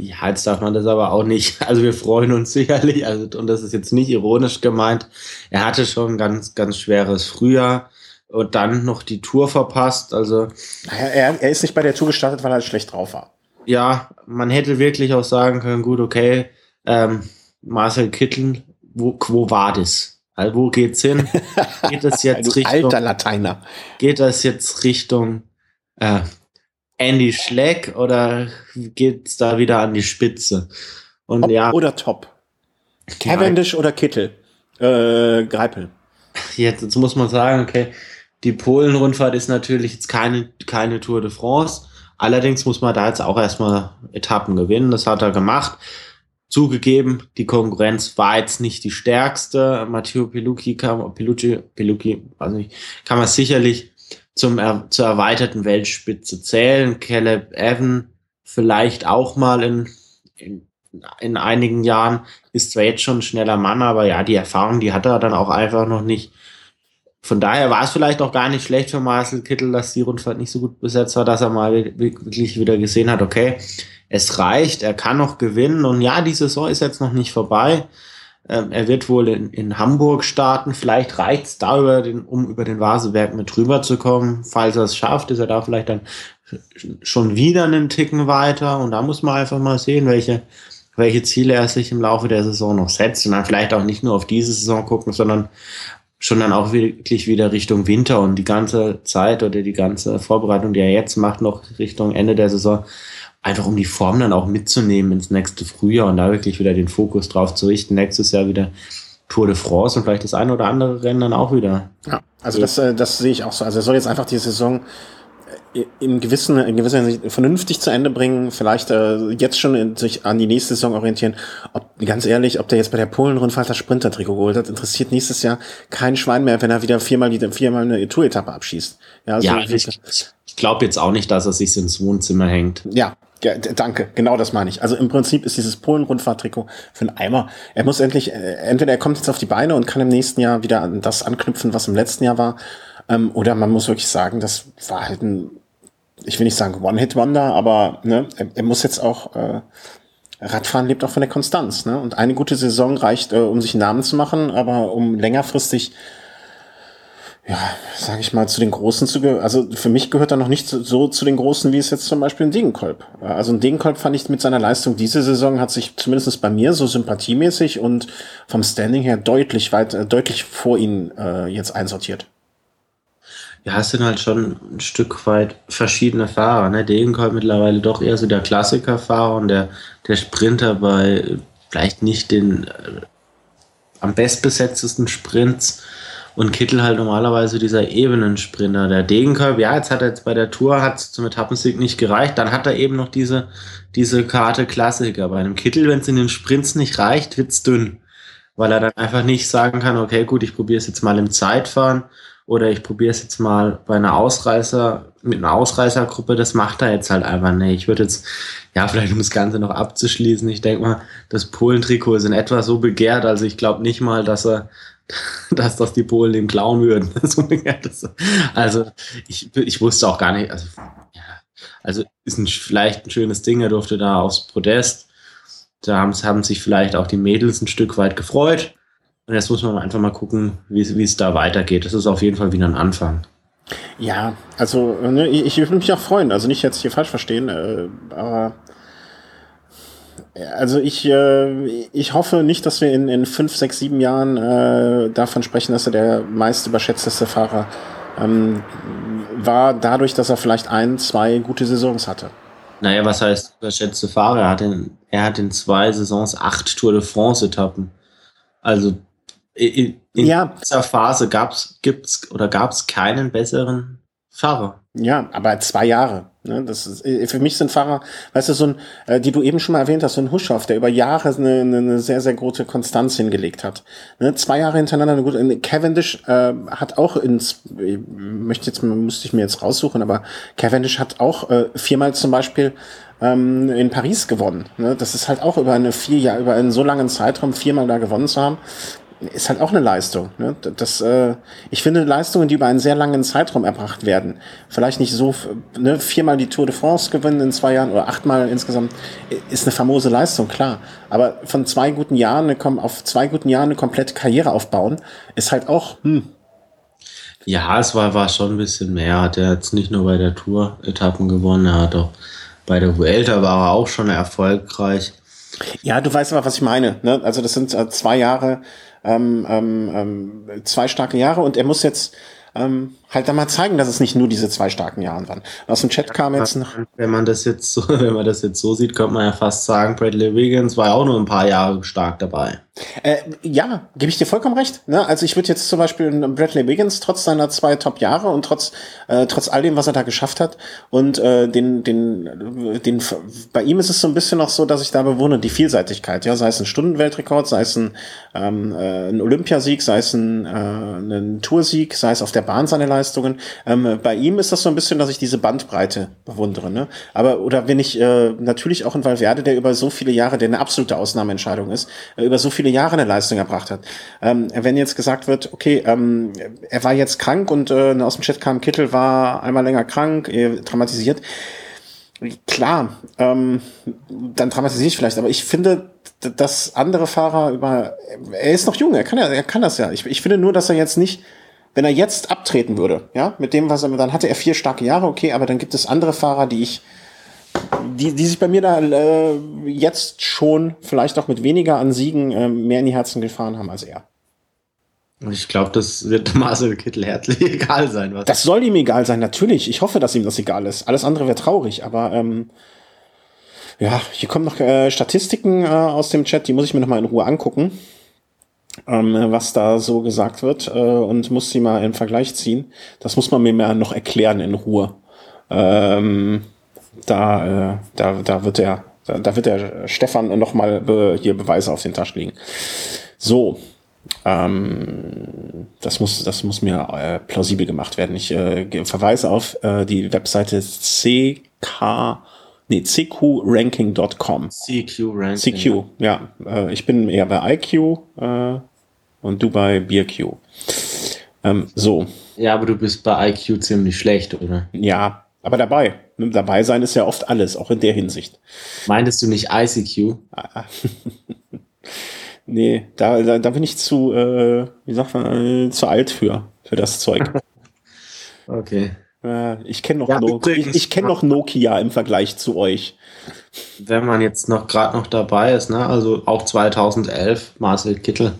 Ja, jetzt darf man das aber auch nicht. Also wir freuen uns sicherlich, also, und das ist jetzt nicht ironisch gemeint. Er hatte schon ein ganz, ganz schweres Frühjahr und dann noch die Tour verpasst. Also er, er ist nicht bei der Tour gestartet, weil er schlecht drauf war. Ja, man hätte wirklich auch sagen können, gut, okay, ähm, Marcel Kittel, wo, wo war das? Also wo geht's hin? Geht das jetzt Richtung alter Lateiner? Geht das jetzt Richtung äh, Andy Schleck oder geht's da wieder an die Spitze? Und Top ja oder Top. Cavendish ja. oder Kittel? Äh, Greipel. jetzt, jetzt muss man sagen, okay, die Polen-Rundfahrt ist natürlich jetzt keine, keine Tour de France. Allerdings muss man da jetzt auch erstmal Etappen gewinnen. Das hat er gemacht. Zugegeben, die Konkurrenz war jetzt nicht die stärkste. Matteo Pelucci kam, Pelucci, Pelucci, weiß nicht, kann man sicherlich zum, zur erweiterten Weltspitze zählen. Caleb Evan vielleicht auch mal in, in, in einigen Jahren ist zwar jetzt schon ein schneller Mann, aber ja, die Erfahrung, die hat er dann auch einfach noch nicht. Von daher war es vielleicht auch gar nicht schlecht für Marcel Kittel, dass die Rundfahrt nicht so gut besetzt war, dass er mal wirklich wieder gesehen hat, okay, es reicht, er kann noch gewinnen und ja, die Saison ist jetzt noch nicht vorbei. Ähm, er wird wohl in, in Hamburg starten. Vielleicht reicht es da, über den, um über den Vaseberg mit drüber zu kommen. Falls er es schafft, ist er da vielleicht dann schon wieder einen Ticken weiter. Und da muss man einfach mal sehen, welche, welche Ziele er sich im Laufe der Saison noch setzt. Und dann vielleicht auch nicht nur auf diese Saison gucken, sondern schon dann auch wirklich wieder Richtung Winter und die ganze Zeit oder die ganze Vorbereitung, die er jetzt macht, noch Richtung Ende der Saison, einfach um die Form dann auch mitzunehmen ins nächste Frühjahr und da wirklich wieder den Fokus drauf zu richten. Nächstes Jahr wieder Tour de France und vielleicht das eine oder andere Rennen dann auch wieder. Ja, also das, äh, das sehe ich auch so. Also er soll jetzt einfach die Saison äh, in gewissen, in gewisser Hinsicht vernünftig zu Ende bringen, vielleicht äh, jetzt schon in, sich an die nächste Saison orientieren. Ob, ganz ehrlich, ob der jetzt bei der Polen-Rundfahrt das Sprinter-Trikot geholt hat, interessiert nächstes Jahr kein Schwein mehr, wenn er wieder viermal, die, viermal eine Tour-Etappe abschießt. Ja, also ja ich, ich glaube jetzt auch nicht, dass er sich ins Wohnzimmer hängt. Ja, ja, danke, genau das meine ich. Also im Prinzip ist dieses Polen-Rundfahrt-Trikot für einen Eimer. Er muss endlich, äh, entweder er kommt jetzt auf die Beine und kann im nächsten Jahr wieder an das anknüpfen, was im letzten Jahr war, ähm, oder man muss wirklich sagen, das war halt ein, ich will nicht sagen One-Hit-Wonder, aber ne, er, er, muss jetzt auch, äh, Radfahren lebt auch von der Konstanz. Ne? Und eine gute Saison reicht, äh, um sich einen Namen zu machen, aber um längerfristig ja, sage ich mal, zu den Großen zu gehören. Also für mich gehört er noch nicht so zu den Großen, wie es jetzt zum Beispiel ein Degenkolb. Also ein Degenkolb fand ich mit seiner Leistung diese Saison hat sich zumindest bei mir so sympathiemäßig und vom Standing her deutlich weit, äh, deutlich vor ihn äh, jetzt einsortiert. Ja, es sind halt schon ein Stück weit verschiedene Fahrer. Ne? Degenkolb mittlerweile doch eher so der Klassikerfahrer und der, der Sprinter bei vielleicht nicht den äh, am bestbesetztesten Sprints und Kittel halt normalerweise dieser Ebenensprinter. Der Degenkolb, ja, jetzt hat er jetzt bei der Tour hat zum Etappensieg nicht gereicht. Dann hat er eben noch diese, diese Karte Klassiker. Bei einem Kittel, wenn es in den Sprints nicht reicht, wird's dünn. Weil er dann einfach nicht sagen kann, okay, gut, ich probiere es jetzt mal im Zeitfahren oder ich probiere es jetzt mal bei einer Ausreißer, mit einer Ausreißergruppe, das macht er jetzt halt einfach nicht. Ich würde jetzt, ja, vielleicht um das Ganze noch abzuschließen, ich denke mal, das Polentrikot ist in etwa so begehrt, also ich glaube nicht mal, dass er dass das die Polen dem klauen würden. also ich, ich wusste auch gar nicht, also, ja, also ist ein, vielleicht ein schönes Ding, er durfte da aufs Podest. Da haben, haben sich vielleicht auch die Mädels ein Stück weit gefreut. Und jetzt muss man einfach mal gucken, wie es da weitergeht. Das ist auf jeden Fall wieder ein Anfang. Ja, also ne, ich, ich würde mich auch freuen. Also nicht jetzt hier falsch verstehen, äh, aber also ich, äh, ich hoffe nicht, dass wir in, in fünf, sechs, sieben Jahren äh, davon sprechen, dass er der meist überschätzteste Fahrer ähm, war, dadurch, dass er vielleicht ein, zwei gute Saisons hatte. Naja, was heißt überschätzte Fahrer? Er hat in, er hat in zwei Saisons acht Tour de France-Etappen. Also in, in ja. dieser Phase gab's, gibt's oder gab es keinen besseren Fahrer. Ja, aber zwei Jahre. Ne? Das ist, äh, für mich sind Fahrer, weißt du, so ein, äh, die du eben schon mal erwähnt hast, so ein Huschow, der über Jahre eine, eine sehr, sehr große Konstanz hingelegt hat. Ne? Zwei Jahre hintereinander gute. Cavendish äh, hat auch ins, ich möchte jetzt, müsste ich mir jetzt raussuchen, aber Cavendish hat auch äh, viermal zum Beispiel ähm, in Paris gewonnen. Ne? Das ist halt auch über eine vier Jahre, über einen so langen Zeitraum viermal da gewonnen zu haben ist halt auch eine Leistung. Ne? Das, äh, ich finde Leistungen, die über einen sehr langen Zeitraum erbracht werden, vielleicht nicht so, ne, viermal die Tour de France gewinnen in zwei Jahren oder achtmal insgesamt, ist eine famose Leistung, klar. Aber von zwei guten Jahren eine, auf zwei guten Jahren eine komplette Karriere aufbauen, ist halt auch, hm. Ja, es war, war schon ein bisschen mehr. Hat er jetzt nicht nur bei der Tour Etappen gewonnen, er hat auch bei der Vuelta war er auch schon erfolgreich. Ja, du weißt aber, was ich meine. Ne? Also das sind äh, zwei Jahre, ähm, ähm, ähm, zwei starke Jahre und er muss jetzt ähm, halt da mal zeigen, dass es nicht nur diese zwei starken Jahre waren. Aus dem Chat kam jetzt noch. Wenn man das jetzt so, wenn man das jetzt so sieht, könnte man ja fast sagen, Bradley Wiggins war ja auch nur ein paar Jahre stark dabei. Äh, ja, gebe ich dir vollkommen recht. Ne? Also ich würde jetzt zum Beispiel Bradley Wiggins trotz seiner zwei Top-Jahre und trotz äh, trotz all dem, was er da geschafft hat und äh, den den den bei ihm ist es so ein bisschen noch so, dass ich da bewundere die Vielseitigkeit. Ja, sei es ein Stundenweltrekord, sei es ein, ähm, äh, ein Olympiasieg, sei es ein, äh, ein Toursieg, sei es auf der Bahn seine Leistungen. Ähm, bei ihm ist das so ein bisschen, dass ich diese Bandbreite bewundere. Ne? Aber oder wenn ich äh, natürlich auch in Valverde, der über so viele Jahre, der eine absolute Ausnahmeentscheidung ist, äh, über so viele Jahre eine Leistung erbracht hat. Ähm, wenn jetzt gesagt wird, okay, ähm, er war jetzt krank und äh, aus dem Chat kam, Kittel war einmal länger krank, äh, traumatisiert. Klar, ähm, dann dramatisiere ich vielleicht, aber ich finde, dass andere Fahrer über, er ist noch jung, er kann ja, er kann das ja. Ich, ich finde nur, dass er jetzt nicht, wenn er jetzt abtreten würde, ja, mit dem, was er, dann hatte er vier starke Jahre, okay, aber dann gibt es andere Fahrer, die ich, die, die sich bei mir da äh, jetzt schon vielleicht auch mit weniger an Siegen äh, mehr in die Herzen gefahren haben als er. Ich glaube, das wird Marcel Kittel herzlich egal sein. Was das soll ihm egal sein, natürlich. Ich hoffe, dass ihm das egal ist. Alles andere wäre traurig, aber ähm, ja, hier kommen noch äh, Statistiken äh, aus dem Chat, die muss ich mir noch mal in Ruhe angucken, ähm, was da so gesagt wird äh, und muss sie mal im Vergleich ziehen. Das muss man mir mehr noch erklären in Ruhe. Ähm, da, äh, da, da wird der, da, da wird der Stefan nochmal be, hier Beweise auf den Tasch legen. So, ähm, das muss, das muss mir äh, plausibel gemacht werden. Ich äh, verweise auf äh, die Webseite ck, nee, cqranking.com. CQ Ranking. CQ, ja. Äh, ich bin eher bei IQ äh, und du bei BeerQ. Ähm, so. Ja, aber du bist bei IQ ziemlich schlecht, oder? Ja, aber dabei. Dabei sein ist ja oft alles, auch in der Hinsicht. Meintest du nicht ICQ? nee, da, da, da bin ich zu, äh, wie sagt man, äh, zu alt für, für das Zeug. okay. Äh, ich kenne noch, ja, no ich, ich kenn noch Nokia im Vergleich zu euch. Wenn man jetzt noch gerade noch dabei ist, ne, also auch 2011 Marcel Kittel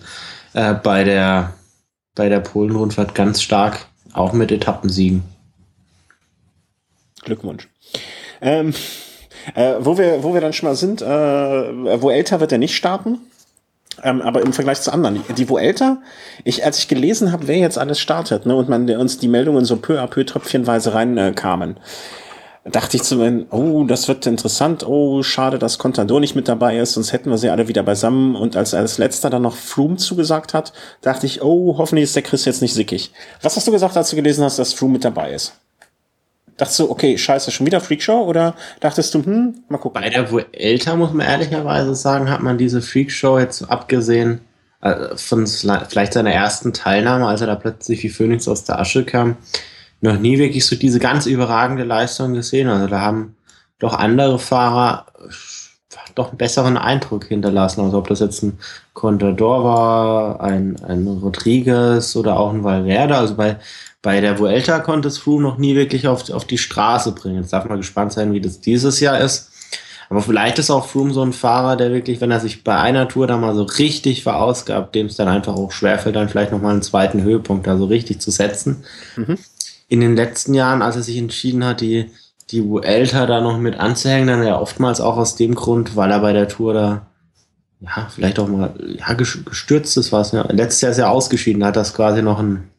äh, bei der bei der Polen-Rundfahrt ganz stark, auch mit Etappensiegen. Glückwunsch. Ähm, äh, wo, wir, wo wir dann schon mal sind, äh, wo älter wird er nicht starten. Ähm, aber im Vergleich zu anderen, die wo älter, ich, als ich gelesen habe, wer jetzt alles startet, ne, und man uns die Meldungen so peu à peu tröpfchenweise reinkamen, äh, dachte ich zu mir, oh, das wird interessant, oh, schade, dass Contador nicht mit dabei ist, sonst hätten wir sie alle wieder beisammen. Und als als letzter dann noch Froome zugesagt hat, dachte ich, oh, hoffentlich ist der Chris jetzt nicht sickig. Was hast du gesagt, als du gelesen hast, dass Froome mit dabei ist? Dachtest du, okay, scheiße, schon wieder Freakshow? Oder dachtest du, hm, mal gucken? Bei der älter muss man ehrlicherweise sagen, hat man diese Freakshow jetzt abgesehen äh, von vielleicht seiner ersten Teilnahme, als er da plötzlich wie Phoenix aus der Asche kam, noch nie wirklich so diese ganz überragende Leistung gesehen. Also da haben doch andere Fahrer doch einen besseren Eindruck hinterlassen. Also ob das jetzt ein Contador war, ein, ein Rodriguez oder auch ein Valverde. Also bei bei der Vuelta konnte es Froome noch nie wirklich auf, auf die Straße bringen. Jetzt darf man gespannt sein, wie das dieses Jahr ist. Aber vielleicht ist auch Froome so ein Fahrer, der wirklich, wenn er sich bei einer Tour da mal so richtig verausgabt, dem es dann einfach auch schwerfällt, dann vielleicht nochmal einen zweiten Höhepunkt da so richtig zu setzen. Mhm. In den letzten Jahren, als er sich entschieden hat, die, die Vuelta da noch mit anzuhängen, dann ja oftmals auch aus dem Grund, weil er bei der Tour da ja, vielleicht auch mal ja, gestürzt ist, was. Ja. Letztes Jahr ist er ausgeschieden, hat das quasi noch ein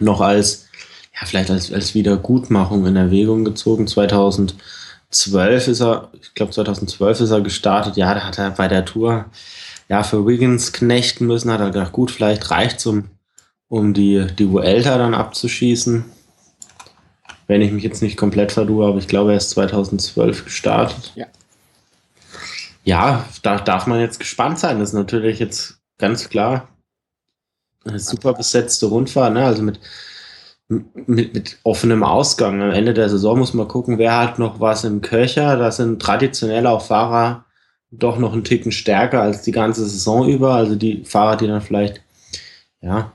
noch als, ja, vielleicht als, als Wiedergutmachung in Erwägung gezogen. 2012 ist er, ich glaube 2012 ist er gestartet. Ja, da hat er bei der Tour ja für Wiggins knechten müssen, hat er gedacht, gut, vielleicht reicht um, um die, die Vuelta dann abzuschießen. Wenn ich mich jetzt nicht komplett verdue, aber ich glaube, er ist 2012 gestartet. Ja. Ja, da darf man jetzt gespannt sein. Das ist natürlich jetzt ganz klar eine super besetzte Rundfahrt, ne? also mit, mit, mit offenem Ausgang. Am Ende der Saison muss man gucken, wer hat noch was im Köcher. Da sind traditionell auch Fahrer doch noch einen Ticken stärker als die ganze Saison über. Also die Fahrer, die dann vielleicht ja,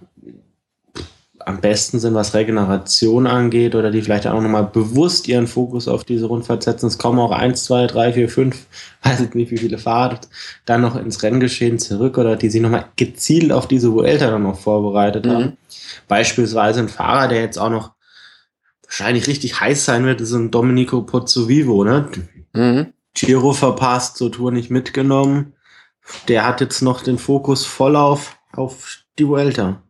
am besten sind, was Regeneration angeht oder die vielleicht auch nochmal bewusst ihren Fokus auf diese Rundfahrt setzen. Es kommen auch eins, zwei, drei, vier, fünf, weiß ich nicht, wie viele Fahrer dann noch ins Renngeschehen zurück oder die sich nochmal gezielt auf diese Vuelta dann noch vorbereitet mhm. haben. Beispielsweise ein Fahrer, der jetzt auch noch wahrscheinlich richtig heiß sein wird, ist ein Domenico Pozzovivo, ne? Mhm. Giro verpasst, zur Tour nicht mitgenommen. der hat jetzt noch den Fokus voll auf, auf die Vuelta.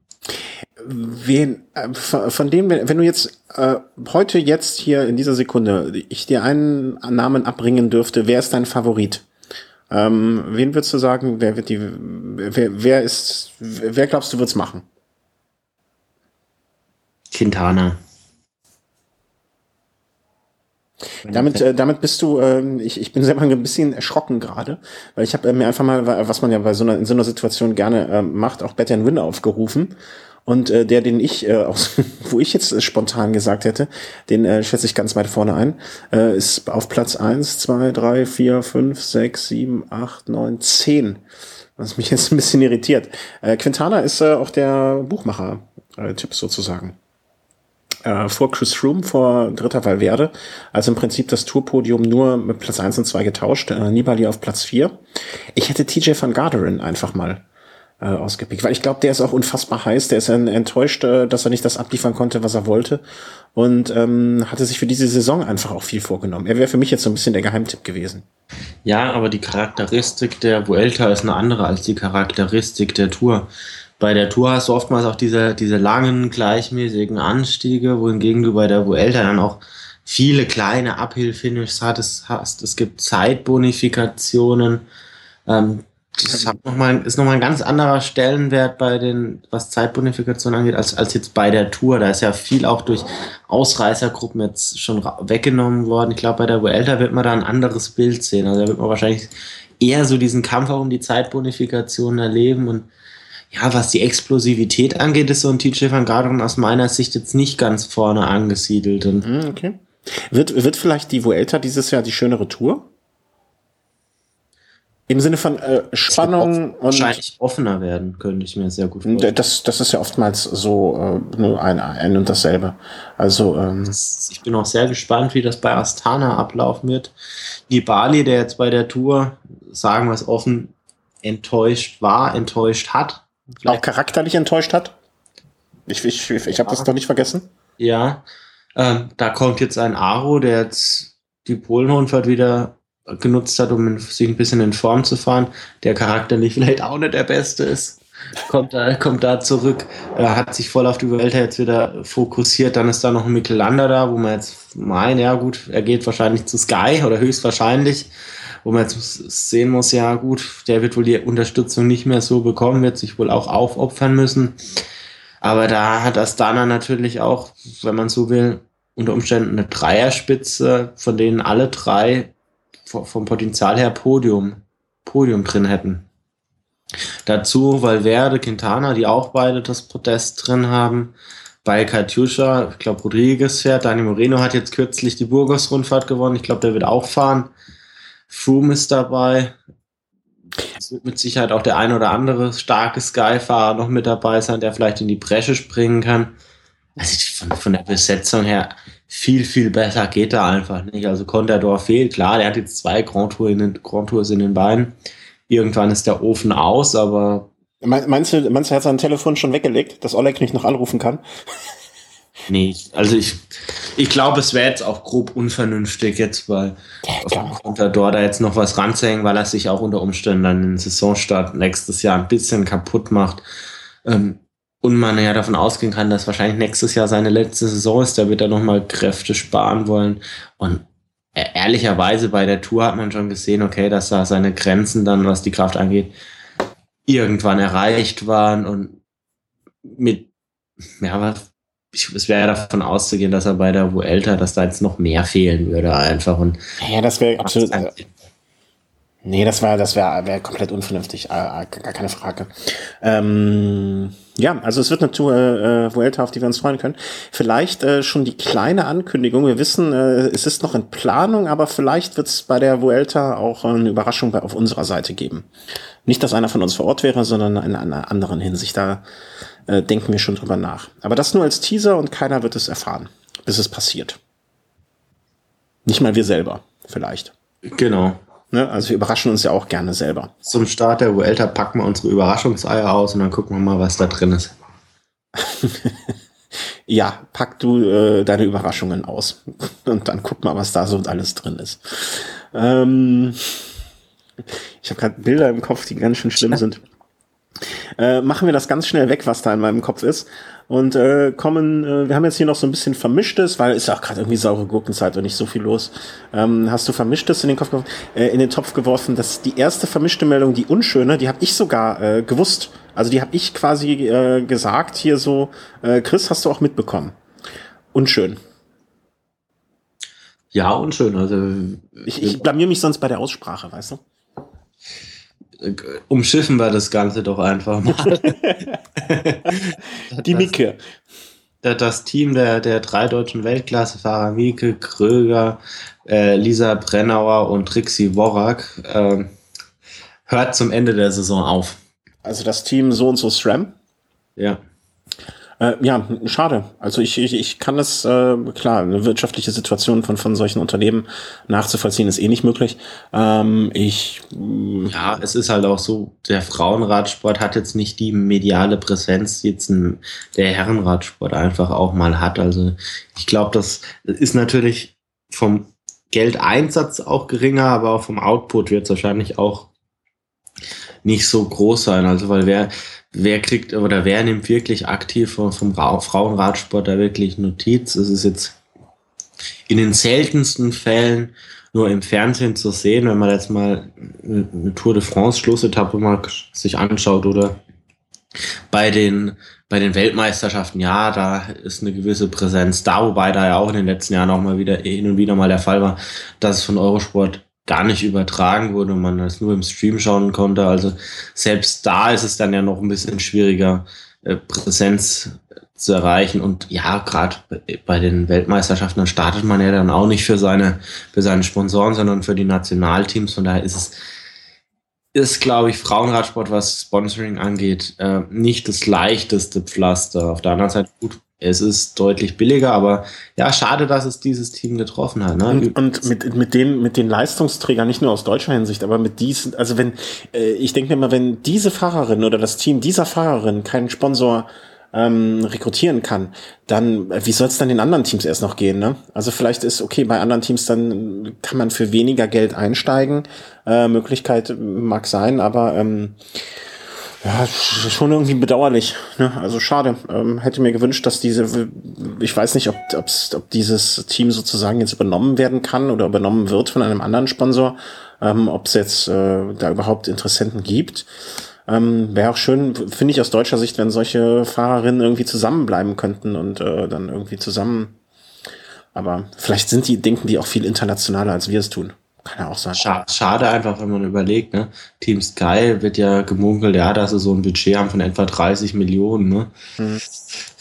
Wen, äh, von dem, wenn du jetzt äh, heute jetzt hier in dieser Sekunde ich dir einen Namen abbringen dürfte, wer ist dein Favorit? Ähm, wen würdest du sagen, wer wird die, wer, wer ist, wer glaubst du wird's machen? Quintana. Damit, äh, damit bist du, äh, ich, ich bin selber ein bisschen erschrocken gerade, weil ich habe äh, mir einfach mal, was man ja bei so einer, in so einer Situation gerne äh, macht, auch Bet and Win aufgerufen. Und äh, der, den ich, äh, aus, wo ich jetzt äh, spontan gesagt hätte, den äh, schätze ich ganz weit vorne ein, äh, ist auf Platz eins, zwei, drei, vier, fünf, sechs, sieben, acht, neun, zehn. Was mich jetzt ein bisschen irritiert. Äh, Quintana ist äh, auch der Buchmacher-Tipp äh, sozusagen äh, vor Chris Froome, vor dritter Valverde. Also im Prinzip das Tourpodium nur mit Platz 1 und 2 getauscht. Äh, Nibali auf Platz 4. Ich hätte TJ van Garderen einfach mal äh, ausgepickt, weil ich glaube, der ist auch unfassbar heiß. Der ist enttäuscht, äh, dass er nicht das abliefern konnte, was er wollte. Und ähm, hatte sich für diese Saison einfach auch viel vorgenommen. Er wäre für mich jetzt so ein bisschen der Geheimtipp gewesen. Ja, aber die Charakteristik der Vuelta ist eine andere als die Charakteristik der Tour bei der Tour hast du oftmals auch diese, diese langen, gleichmäßigen Anstiege, wohingegen du bei der Vuelta dann auch viele kleine Uphill-Finishes hast. Es gibt Zeitbonifikationen. Ähm, das hat noch mal, ist nochmal ein ganz anderer Stellenwert bei den, was Zeitbonifikation angeht, als, als jetzt bei der Tour. Da ist ja viel auch durch Ausreißergruppen jetzt schon weggenommen worden. Ich glaube, bei der Vuelta wird man da ein anderes Bild sehen. Also da wird man wahrscheinlich eher so diesen Kampf auch um die Zeitbonifikation erleben und ja, was die Explosivität angeht, ist so ein TJ van Garderen aus meiner Sicht jetzt nicht ganz vorne angesiedelt. Und hm, okay. Wird, wird vielleicht die Vuelta dieses Jahr die schönere Tour? Im Sinne von äh, Spannung und wahrscheinlich offener werden, könnte ich mir sehr gut vorstellen. Das, das ist ja oftmals so äh, nur ein, ein und dasselbe. Also ähm, ich bin auch sehr gespannt, wie das bei Astana ablaufen wird. Nibali, der jetzt bei der Tour, sagen wir es offen, enttäuscht war, enttäuscht hat, auch charakterlich enttäuscht hat? Ich, ich, ich, ich habe das doch nicht vergessen. Ja, ähm, da kommt jetzt ein Aro, der jetzt die Polenrundfahrt wieder genutzt hat, um sich ein bisschen in Form zu fahren, der charakterlich vielleicht auch nicht der Beste ist. Kommt da, kommt da zurück, er hat sich voll auf die Welt jetzt wieder fokussiert. Dann ist da noch ein Mikkelander da, wo man jetzt meint, ja gut, er geht wahrscheinlich zu Sky oder höchstwahrscheinlich wo man jetzt sehen muss, ja gut, der wird wohl die Unterstützung nicht mehr so bekommen, wird sich wohl auch aufopfern müssen. Aber da hat Astana natürlich auch, wenn man so will, unter Umständen eine Dreierspitze, von denen alle drei vom Potenzial her Podium, Podium drin hätten. Dazu Valverde, Quintana, die auch beide das Podest drin haben. Bei Katjuscha, ich glaube, Rodriguez fährt. Dani Moreno hat jetzt kürzlich die Burgos-Rundfahrt gewonnen. Ich glaube, der wird auch fahren. Froome ist dabei. Es wird mit Sicherheit auch der ein oder andere starke Sky-Fahrer noch mit dabei sein, der vielleicht in die Bresche springen kann. Also von, von der Besetzung her viel, viel besser geht da einfach nicht. Also Contador fehlt. Klar, der hat jetzt zwei Grand, Tour in den, Grand Tours in den Beinen. Irgendwann ist der Ofen aus, aber. Meinst du, meinst du, er hat sein Telefon schon weggelegt, dass Oleg nicht noch anrufen kann? Nee, also ich, ich glaube, es wäre jetzt auch grob unvernünftig, jetzt ja, unter dort da jetzt noch was ranzuhängen, weil er sich auch unter Umständen dann den Saisonstart nächstes Jahr ein bisschen kaputt macht. Ähm, und man ja davon ausgehen kann, dass wahrscheinlich nächstes Jahr seine letzte Saison ist, da wird er nochmal Kräfte sparen wollen. Und e-, ehrlicherweise bei der Tour hat man schon gesehen, okay, dass da seine Grenzen dann, was die Kraft angeht, irgendwann erreicht waren und mit, ja, was ich, es wäre davon auszugehen, dass er bei der Vuelta, dass da jetzt noch mehr fehlen würde einfach. Und ja, das wäre absolut. Nee, das wäre das wäre wär komplett unvernünftig, äh, äh, gar keine Frage. Ähm, ja, also es wird eine Tour äh, Vuelta, auf die wir uns freuen können. Vielleicht äh, schon die kleine Ankündigung. Wir wissen, äh, es ist noch in Planung, aber vielleicht wird es bei der Vuelta auch eine Überraschung bei, auf unserer Seite geben. Nicht, dass einer von uns vor Ort wäre, sondern in einer anderen Hinsicht. Da äh, denken wir schon drüber nach. Aber das nur als Teaser und keiner wird es erfahren, bis es passiert. Nicht mal wir selber, vielleicht. Genau. Ne? Also wir überraschen uns ja auch gerne selber. Zum Start der Vuelta packen wir unsere Überraschungseier aus und dann gucken wir mal, was da drin ist. ja, pack du äh, deine Überraschungen aus und dann guck mal, was da so alles drin ist. Ähm, Ich habe gerade Bilder im Kopf, die ganz schön schlimm sind. Äh, machen wir das ganz schnell weg, was da in meinem Kopf ist. Und äh, kommen, äh, wir haben jetzt hier noch so ein bisschen Vermischtes, weil ist ja auch gerade irgendwie saure Gurkenzeit und nicht so viel los. Ähm, hast du Vermischtes in den, Kopf, äh, in den Topf geworfen? Das die erste vermischte Meldung, die unschöne, die habe ich sogar äh, gewusst. Also die habe ich quasi äh, gesagt hier so. Äh, Chris, hast du auch mitbekommen? Unschön. Ja, unschön. Also ich, ich blamier mich sonst bei der Aussprache, weißt du? Umschiffen wir das Ganze doch einfach mal. Die Micke. Das, das Team der, der drei deutschen Weltklassefahrer, Mieke, Kröger, äh, Lisa Brennauer und Trixie Worak, äh, hört zum Ende der Saison auf. Also das Team so und so SRAM? Ja. Äh, ja, schade. Also ich, ich, ich kann das, äh, klar, eine wirtschaftliche Situation von, von solchen Unternehmen nachzuvollziehen ist eh nicht möglich. Ähm, ich Ja, es ist halt auch so, der Frauenradsport hat jetzt nicht die mediale Präsenz, die jetzt ein, der Herrenradsport einfach auch mal hat. Also ich glaube, das ist natürlich vom Geldeinsatz auch geringer, aber auch vom Output wird es wahrscheinlich auch nicht so groß sein. Also weil wer, wer kriegt oder wer nimmt wirklich aktiv vom, vom Frauenradsport da wirklich Notiz? Es ist jetzt in den seltensten Fällen nur im Fernsehen zu sehen, wenn man jetzt mal eine Tour de France Schlussetappe mal sich anschaut oder bei den, bei den Weltmeisterschaften, ja, da ist eine gewisse Präsenz da, wobei da ja auch in den letzten Jahren auch mal wieder hin und wieder mal der Fall war, dass es von Eurosport gar nicht übertragen wurde und man das nur im Stream schauen konnte. Also selbst da ist es dann ja noch ein bisschen schwieriger, äh, Präsenz zu erreichen. Und ja, gerade bei den Weltmeisterschaften, startet man ja dann auch nicht für seine, für seine Sponsoren, sondern für die Nationalteams. Von daher ist es, ist, glaube ich, Frauenradsport, was Sponsoring angeht, äh, nicht das leichteste Pflaster. Auf der anderen Seite gut, es ist deutlich billiger, aber ja, schade, dass es dieses Team getroffen hat. Ne? Und, und, mit, mit, den, mit den Leistungsträgern, nicht nur aus deutscher Hinsicht, aber mit diesen, also wenn, äh, ich denke mir mal, wenn diese Fahrerin oder das Team dieser Fahrerin keinen Sponsor ähm, rekrutieren kann, dann äh, wie soll es dann den anderen Teams erst noch gehen? Ne? Also vielleicht ist okay bei anderen Teams dann kann man für weniger Geld einsteigen. Äh, Möglichkeit mag sein, aber ähm, ja, schon irgendwie bedauerlich. Ne? Also schade. Ähm, hätte mir gewünscht, dass diese, ich weiß nicht, ob, ob dieses Team sozusagen jetzt übernommen werden kann oder übernommen wird von einem anderen Sponsor, ähm, ob es jetzt äh, da überhaupt Interessenten gibt. Ähm, Wäre auch schön, finde ich aus deutscher Sicht, wenn solche Fahrerinnen irgendwie zusammenbleiben könnten und äh, dann irgendwie zusammen. Aber vielleicht sind die, denken die auch viel internationaler, als wir es tun. Kann ja auch sein. Schade einfach, wenn man überlegt, ne? Team Sky wird ja gemunkelt, ja, dass sie so ein Budget haben von etwa 30 Millionen, ne? Mhm.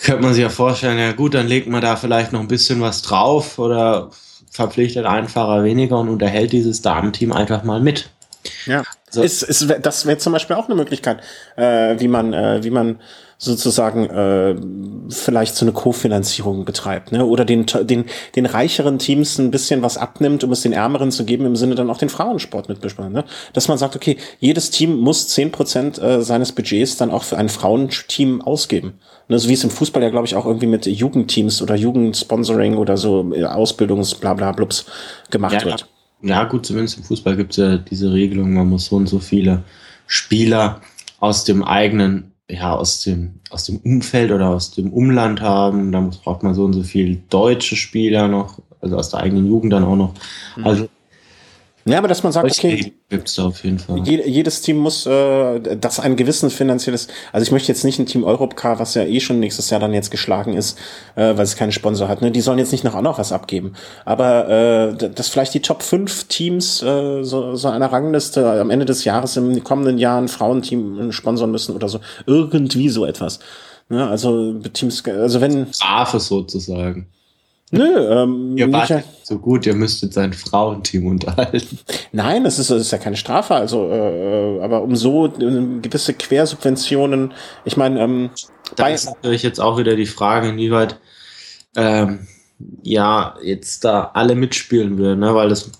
Könnte man sich ja vorstellen, ja gut, dann legt man da vielleicht noch ein bisschen was drauf oder verpflichtet einen Fahrer weniger und unterhält dieses Damenteam einfach mal mit. Ja, so. ist, ist, das wäre zum Beispiel auch eine Möglichkeit, äh, wie man, äh, wie man sozusagen äh, vielleicht so eine Kofinanzierung betreibt, ne? Oder den, den, den reicheren Teams ein bisschen was abnimmt, um es den ärmeren zu geben, im Sinne dann auch den Frauensport mitbesprechen. Ne? Dass man sagt, okay, jedes Team muss zehn Prozent äh, seines Budgets dann auch für ein Frauenteam ausgeben. Ne? So wie es im Fußball ja, glaube ich, auch irgendwie mit Jugendteams oder Jugendsponsoring oder so äh, Ausbildungs blabla blubs gemacht ja, wird. Ja, gut, zumindest im Fußball gibt es ja diese Regelung, man muss so und so viele Spieler aus dem eigenen ja, aus dem, aus dem Umfeld oder aus dem Umland haben. Da braucht man so und so viel deutsche Spieler noch, also aus der eigenen Jugend dann auch noch. Mhm. Also ja, aber dass man sagt, okay, gibt's da auf jeden Fall. jedes Team muss äh, das ein gewissen finanzielles, also ich möchte jetzt nicht ein Team Europcar, was ja eh schon nächstes Jahr dann jetzt geschlagen ist, äh, weil es keinen Sponsor hat, ne? Die sollen jetzt nicht noch auch noch was abgeben. Aber äh, dass vielleicht die Top 5 Teams äh, so, so einer Rangliste am Ende des Jahres im kommenden Jahr ein Frauenteam sponsern müssen oder so. Irgendwie so etwas. Ne? Also Teams, also wenn. Strafe sozusagen. Nö, ähm, ihr wart ja, so gut, ihr müsstet sein Frauenteam unterhalten. Nein, das ist, das ist ja keine Strafe, also, äh, aber um so äh, gewisse Quersubventionen, ich meine, ähm, da ist natürlich jetzt auch wieder die Frage, inwieweit ähm, ja jetzt da alle mitspielen würden, ne? weil das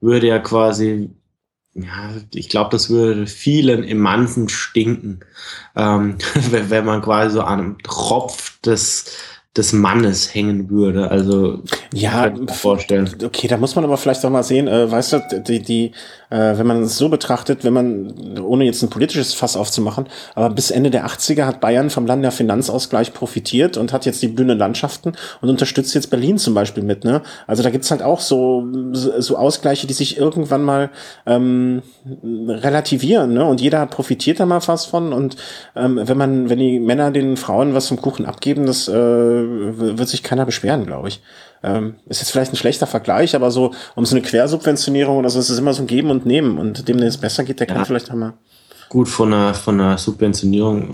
würde ja quasi, ja, ich glaube, das würde vielen im Mansen stinken, ähm, wenn man quasi so an einem Tropf des des Mannes hängen würde. Also ja, vorstellen. Okay, da muss man aber vielleicht auch mal sehen, äh, weißt du, die, die wenn man es so betrachtet, wenn man, ohne jetzt ein politisches Fass aufzumachen, aber bis Ende der 80er hat Bayern vom Land der Finanzausgleich profitiert und hat jetzt die blühenden Landschaften und unterstützt jetzt Berlin zum Beispiel mit. Ne? Also da gibt's halt auch so, so Ausgleiche, die sich irgendwann mal ähm, relativieren. Ne? Und jeder profitiert da mal was von. Und ähm, wenn man, wenn die Männer den Frauen was vom Kuchen abgeben, das äh, wird sich keiner beschweren, glaube ich. Ähm, ist jetzt vielleicht ein schlechter Vergleich, aber so um so eine Quersubventionierung oder so ist es immer so ein Geben und Nehmen. Und dem, der es besser geht, der ja. kann vielleicht einmal. Gut, von einer, von einer Subventionierung.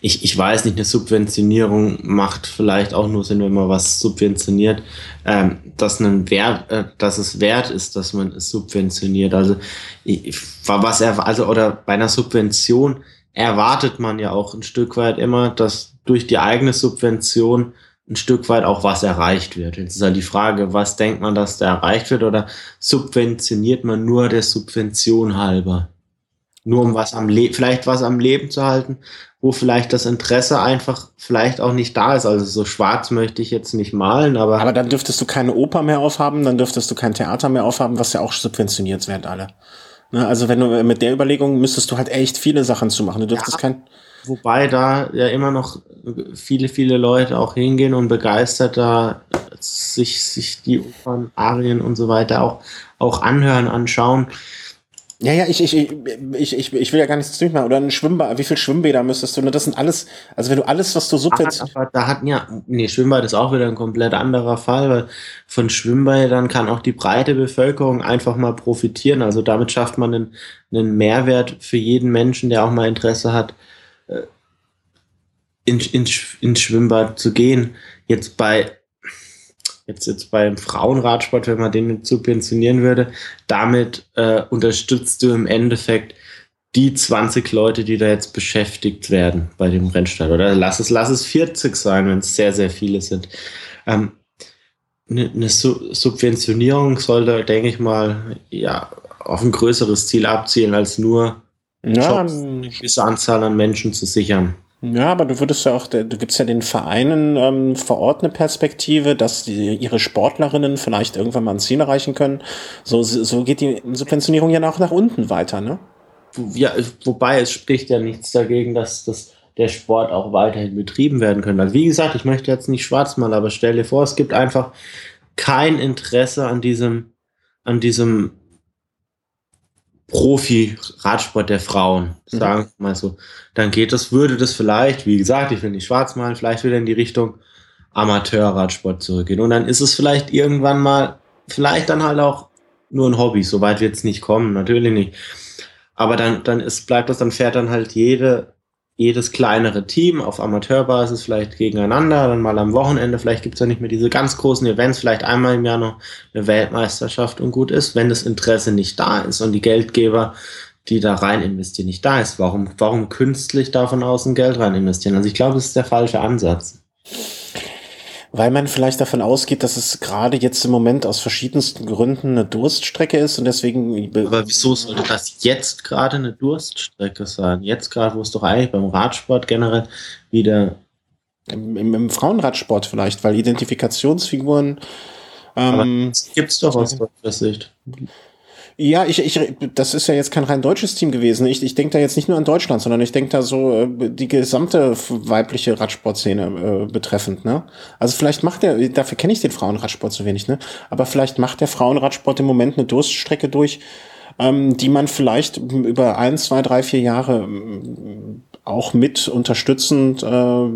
Ich, ich weiß nicht, eine Subventionierung macht vielleicht auch nur Sinn, wenn man was subventioniert, ähm, dass, einen Wert, äh, dass es wert ist, dass man es subventioniert. Also, ich, was er, also, oder bei einer Subvention erwartet man ja auch ein Stück weit immer, dass durch die eigene Subvention ein Stück weit auch was erreicht wird. Jetzt ist halt die Frage, was denkt man, dass da erreicht wird oder subventioniert man nur der Subvention halber? Nur um was am Leben, vielleicht was am Leben zu halten, wo vielleicht das Interesse einfach vielleicht auch nicht da ist. Also so schwarz möchte ich jetzt nicht malen, aber. Aber dann dürftest du keine Oper mehr aufhaben, dann dürftest du kein Theater mehr aufhaben, was ja auch subventioniert werden alle. Ne, also wenn du mit der Überlegung müsstest du halt echt viele Sachen zu machen. Du dürftest ja. kein Wobei da ja immer noch viele, viele Leute auch hingehen und begeistert da sich, sich die Opern, Arien und so weiter auch, auch anhören, anschauen. Ja, ja, ich, ich, ich, ich, ich will ja gar nichts zu machen. Oder ein Schwimmbad, wie viel Schwimmbäder müsstest du? Das sind alles, also wenn du alles, was du subventionierst. Aber da hatten ja, nee, Schwimmbad ist auch wieder ein komplett anderer Fall, weil von Schwimmbädern kann auch die breite Bevölkerung einfach mal profitieren. Also damit schafft man einen, einen Mehrwert für jeden Menschen, der auch mal Interesse hat, in, in, ins Schwimmbad zu gehen. Jetzt bei jetzt, jetzt beim Frauenradsport, wenn man den subventionieren würde, damit äh, unterstützt du im Endeffekt die 20 Leute, die da jetzt beschäftigt werden bei dem Rennstall. Oder lass es, lass es 40 sein, wenn es sehr, sehr viele sind. Ähm, eine, eine Subventionierung sollte, denke ich mal, ja, auf ein größeres Ziel abzielen, als nur ja, Jobs, eine gewisse Anzahl an Menschen zu sichern. Ja, aber du würdest ja auch, du gibst ja den Vereinen ähm, vor Ort eine Perspektive, dass die, ihre Sportlerinnen vielleicht irgendwann mal ein Ziel erreichen können. So, so geht die Subventionierung ja auch nach unten weiter, ne? Ja, wobei es spricht ja nichts dagegen, dass das der Sport auch weiterhin betrieben werden könnte. Also wie gesagt, ich möchte jetzt nicht schwarz malen, aber stell dir vor, es gibt einfach kein Interesse an diesem, an diesem Profi-Radsport der Frauen, mhm. sagen wir mal so, dann geht das, würde das vielleicht, wie gesagt, ich will nicht schwarz malen, vielleicht wieder in die Richtung Amateur-Radsport zurückgehen. Und dann ist es vielleicht irgendwann mal, vielleicht dann halt auch nur ein Hobby, soweit wird es nicht kommen, natürlich nicht. Aber dann, dann ist, bleibt das, dann fährt dann halt jede jedes kleinere Team auf Amateurbasis vielleicht gegeneinander, dann mal am Wochenende, vielleicht gibt es ja nicht mehr diese ganz großen Events, vielleicht einmal im Jahr noch eine Weltmeisterschaft und gut ist, wenn das Interesse nicht da ist und die Geldgeber, die da rein investieren, nicht da ist, warum, warum künstlich da von außen Geld rein investieren? Also ich glaube, das ist der falsche Ansatz weil man vielleicht davon ausgeht, dass es gerade jetzt im Moment aus verschiedensten Gründen eine Durststrecke ist und deswegen. Aber wieso sollte das jetzt gerade eine Durststrecke sein? Jetzt gerade, wo es doch eigentlich beim Radsport generell wieder. Im, im, im Frauenradsport vielleicht, weil Identifikationsfiguren. Ähm, Gibt es doch aus deutscher Sicht. Ja, ich, ich, das ist ja jetzt kein rein deutsches Team gewesen. Ich, ich denke da jetzt nicht nur an Deutschland, sondern ich denke da so äh, die gesamte weibliche Radsportszene äh, betreffend. Ne? Also vielleicht macht der, dafür kenne ich den Frauenradsport so wenig, ne? Aber vielleicht macht der Frauenradsport im Moment eine Durststrecke durch, ähm, die man vielleicht über ein, zwei, drei, vier Jahre ähm, auch mit unterstützend äh,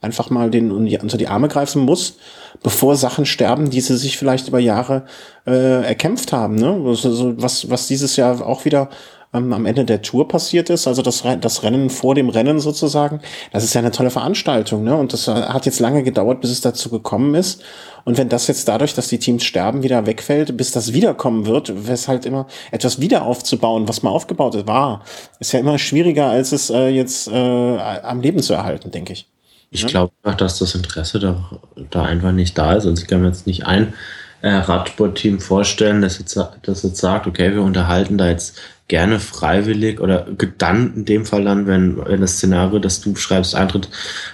einfach mal den unter die Arme greifen muss, bevor Sachen sterben, die sie sich vielleicht über Jahre äh, erkämpft haben. Ne? was, was dieses Jahr auch wieder ähm, am Ende der Tour passiert ist, also das, das Rennen vor dem Rennen sozusagen, das ist ja eine tolle Veranstaltung. Ne? Und das hat jetzt lange gedauert, bis es dazu gekommen ist. Und wenn das jetzt dadurch, dass die Teams sterben, wieder wegfällt, bis das wiederkommen wird, wäre es halt immer etwas wieder aufzubauen, was mal aufgebaut war, ist ja immer schwieriger, als es äh, jetzt äh, am Leben zu erhalten, denke ich. Ich ja? glaube einfach, dass das Interesse da, da einfach nicht da ist. Also ich kann mir jetzt nicht ein äh, Radsportteam vorstellen, das jetzt, das jetzt sagt, okay, wir unterhalten da jetzt gerne freiwillig oder dann in dem Fall dann, wenn, wenn das Szenario, das du schreibst, eintritt,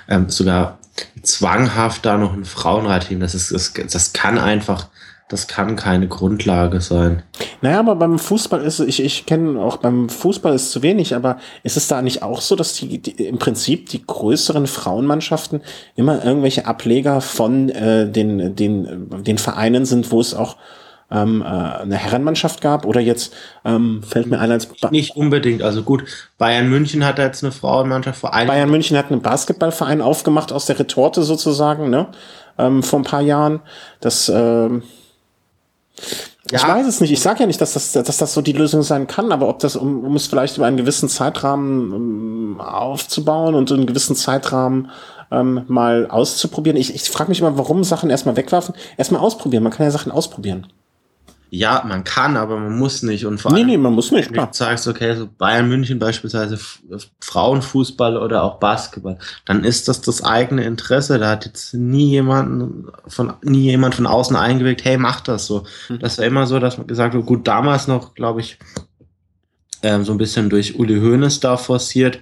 ähm, sogar zwanghaft da noch ein Frauenradteam. Das ist, das, das kann einfach, das kann keine Grundlage sein. Naja, aber beim Fußball ist, ich, ich kenne auch beim Fußball ist zu wenig, aber ist es da nicht auch so, dass die, die im Prinzip die größeren Frauenmannschaften immer irgendwelche Ableger von äh, den, den, den Vereinen sind, wo es auch ähm, äh, eine Herrenmannschaft gab? Oder jetzt ähm, fällt mir ein als ba nicht unbedingt. Also gut Bayern München hat jetzt eine Frauenmannschaft vor Bayern München hat einen Basketballverein aufgemacht aus der Retorte sozusagen ne ähm, vor ein paar Jahren. Das ähm, ja. Ich weiß es nicht. Ich sage ja nicht, dass das, dass das so die Lösung sein kann, aber ob das, um, um es vielleicht über einen gewissen Zeitrahmen um, aufzubauen und einen gewissen Zeitrahmen ähm, mal auszuprobieren. Ich, ich frage mich immer, warum Sachen erstmal wegwerfen. Erstmal ausprobieren. Man kann ja Sachen ausprobieren. Ja, man kann, aber man muss nicht. Und vor allem, nee, nee, man muss nicht, klar. Du sagst, okay, so Bayern München beispielsweise Frauenfußball oder auch Basketball, dann ist das das eigene Interesse. Da hat jetzt nie jemand von, nie jemand von außen eingewirkt, hey, mach das so. Mhm. Das war immer so, dass man gesagt hat, gut, damals noch, glaube ich, ähm, so ein bisschen durch Uli Hoeneß da forciert.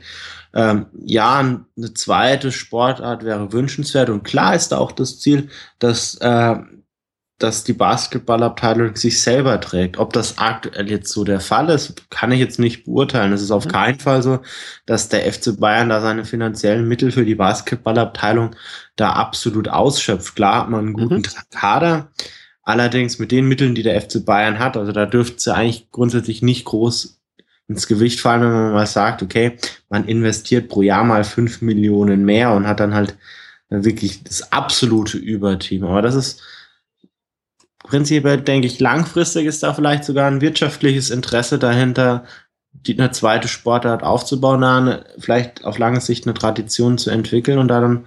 Ähm, ja, eine zweite Sportart wäre wünschenswert und klar ist da auch das Ziel, dass äh, dass die Basketballabteilung sich selber trägt. Ob das aktuell jetzt so der Fall ist, kann ich jetzt nicht beurteilen. Es ist auf mhm. keinen Fall so, dass der FC Bayern da seine finanziellen Mittel für die Basketballabteilung da absolut ausschöpft. Klar hat man einen guten mhm. Kader, allerdings mit den Mitteln, die der FC Bayern hat, also da dürfte es ja eigentlich grundsätzlich nicht groß ins Gewicht fallen, wenn man mal sagt, okay, man investiert pro Jahr mal fünf Millionen mehr und hat dann halt wirklich das absolute Überteam. Aber das ist prinzipiell denke ich, langfristig ist da vielleicht sogar ein wirtschaftliches Interesse dahinter, die, eine zweite Sportart aufzubauen, eine, vielleicht auf lange Sicht eine Tradition zu entwickeln und da dann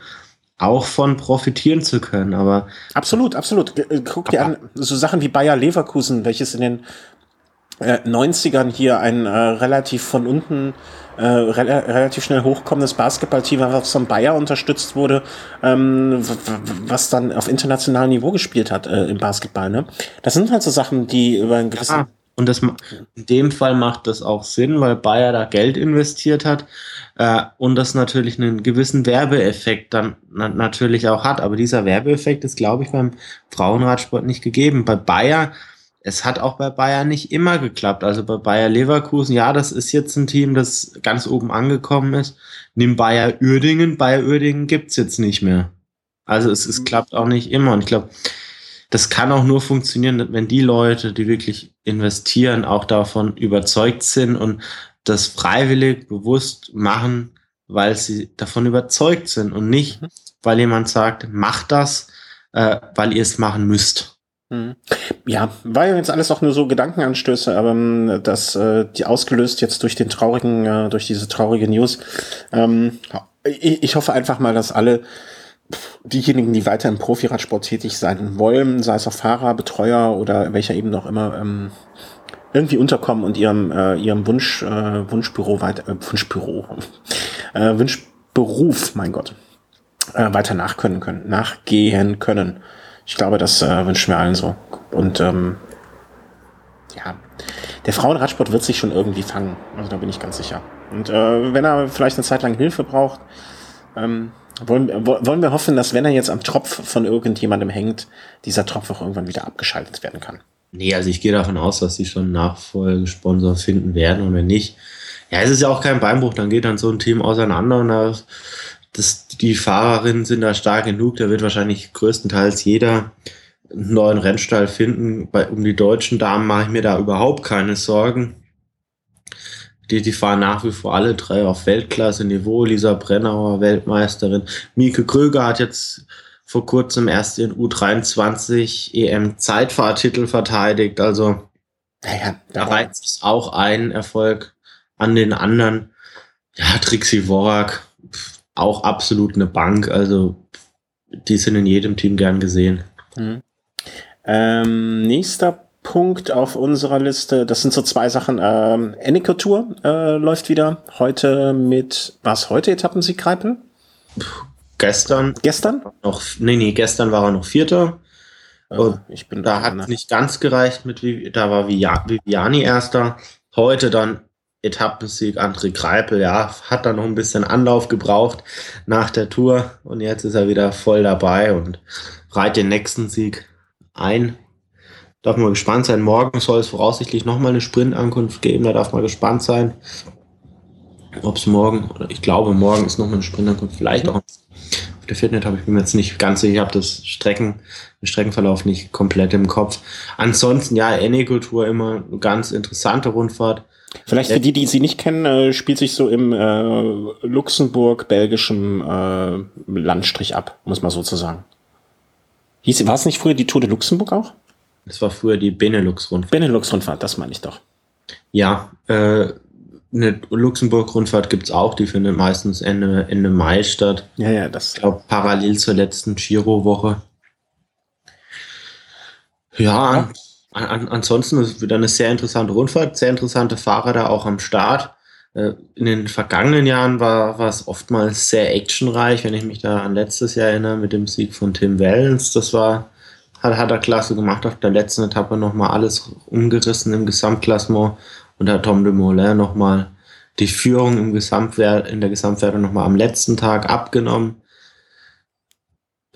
auch von profitieren zu können. Aber absolut, absolut. Äh, guck dir an, so Sachen wie Bayer Leverkusen, welches in den äh, 90ern hier ein äh, relativ von unten äh, re relativ schnell hochkommendes Basketballteam, was von Bayer unterstützt wurde, ähm, was dann auf internationalem Niveau gespielt hat äh, im Basketball. Ne? Das sind halt so Sachen, die über einen gewissen... Ja, und das, in dem Fall macht das auch Sinn, weil Bayer da Geld investiert hat äh, und das natürlich einen gewissen Werbeeffekt dann na natürlich auch hat. Aber dieser Werbeeffekt ist, glaube ich, beim Frauenradsport nicht gegeben. Bei Bayer es hat auch bei Bayern nicht immer geklappt. Also bei Bayer Leverkusen, ja, das ist jetzt ein Team, das ganz oben angekommen ist. Nimm Bayer Uerdingen, Bayer Uerdingen gibt's jetzt nicht mehr. Also es, es mhm. klappt auch nicht immer. Und ich glaube, das kann auch nur funktionieren, wenn die Leute, die wirklich investieren, auch davon überzeugt sind und das freiwillig bewusst machen, weil sie davon überzeugt sind und nicht, mhm. weil jemand sagt, macht das, äh, weil ihr es machen müsst. Ja, war ja jetzt alles auch nur so Gedankenanstöße, aber ähm, das, äh, die ausgelöst jetzt durch den traurigen, äh, durch diese traurige News. Ähm, ich, ich hoffe einfach mal, dass alle diejenigen, die weiter im Profiradsport tätig sein wollen, sei es auch Fahrer, Betreuer oder welcher eben noch immer, ähm, irgendwie unterkommen und ihrem, äh, ihrem Wunsch, äh, Wunschbüro weiter, äh, Wunschbüro, äh, Wunschberuf, mein Gott, äh, weiter nachkönnen können, nachgehen können. Ich glaube, das äh, wünschen wir allen so. Und ähm, ja, der Frauenradsport wird sich schon irgendwie fangen. Also da bin ich ganz sicher. Und äh, wenn er vielleicht eine Zeit lang Hilfe braucht, ähm, wollen, wollen wir hoffen, dass wenn er jetzt am Tropf von irgendjemandem hängt, dieser Tropf auch irgendwann wieder abgeschaltet werden kann. Nee, also ich gehe davon aus, dass sie schon Nachfolgesponsor finden werden und wenn nicht, ja, es ist ja auch kein Beinbruch, dann geht dann so ein Team auseinander und da das, die Fahrerinnen sind da stark genug, da wird wahrscheinlich größtenteils jeder einen neuen Rennstall finden. Bei, um die deutschen Damen mache ich mir da überhaupt keine Sorgen. Die, die fahren nach wie vor alle drei auf Weltklasse-Niveau. Lisa Brennauer, Weltmeisterin. Mieke Kröger hat jetzt vor kurzem erst den U23 EM Zeitfahrtitel verteidigt. Also naja, da reizt es auch ein Erfolg an den anderen. Ja, Trixie Worak, auch absolut eine Bank. Also die sind in jedem Team gern gesehen. Mhm. Ähm, nächster Punkt auf unserer Liste, das sind so zwei Sachen. Ähm, Enneke Tour äh, läuft wieder. Heute mit, was heute Etappensieg Kreipel? Gestern. Gestern? Noch, nee, nee, gestern war er noch Vierter. Und ich bin da hat nicht ganz gereicht mit, da war Viviani erster. Heute dann Etappensieg André Greipel, ja, hat da noch ein bisschen Anlauf gebraucht nach der Tour und jetzt ist er wieder voll dabei und reiht den nächsten Sieg ein. Darf man gespannt sein. Morgen soll es voraussichtlich nochmal eine Sprintankunft geben. Da darf man gespannt sein, ob es morgen, oder ich glaube, morgen ist nochmal eine Sprintankunft. Vielleicht auch auf der Fitnet habe ich mir jetzt nicht ganz sicher. Ich habe das Strecken, den Streckenverlauf nicht komplett im Kopf. Ansonsten, ja, Enekultur immer eine ganz interessante Rundfahrt. Vielleicht für die, die sie nicht kennen, äh, spielt sich so im äh, Luxemburg-belgischen äh, Landstrich ab, muss man sozusagen. Hieß, war es nicht früher die Tour de Luxemburg auch? Das war früher die Benelux-Rundfahrt. Benelux-Rundfahrt, das meine ich doch. Ja, äh, eine Luxemburg-Rundfahrt gibt's auch, die findet meistens Ende, Ende Mai statt. Ja, ja, das. Ich glaube, parallel zur letzten Giro-Woche. Ja, ja. An, an, ansonsten ist wieder eine sehr interessante Rundfahrt, sehr interessante Fahrer da auch am Start. Äh, in den vergangenen Jahren war, war es oftmals sehr actionreich, wenn ich mich da an letztes Jahr erinnere mit dem Sieg von Tim Wellens. Das war hat, hat er klasse gemacht. Auf der letzten Etappe nochmal alles umgerissen im Gesamtklassement und hat Tom de Moulin nochmal die Führung im Gesamtwert, in der Gesamtwertung nochmal am letzten Tag abgenommen.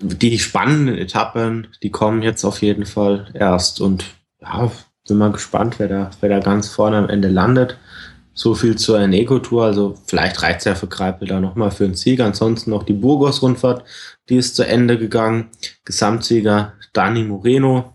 Die spannenden Etappen, die kommen jetzt auf jeden Fall erst und ja, bin mal gespannt, wer da, wer da ganz vorne am Ende landet. So viel zur Eneco-Tour, also vielleicht reicht es ja für Kreipel da nochmal für einen Sieg. Ansonsten noch die Burgos-Rundfahrt, die ist zu Ende gegangen. Gesamtsieger Dani Moreno,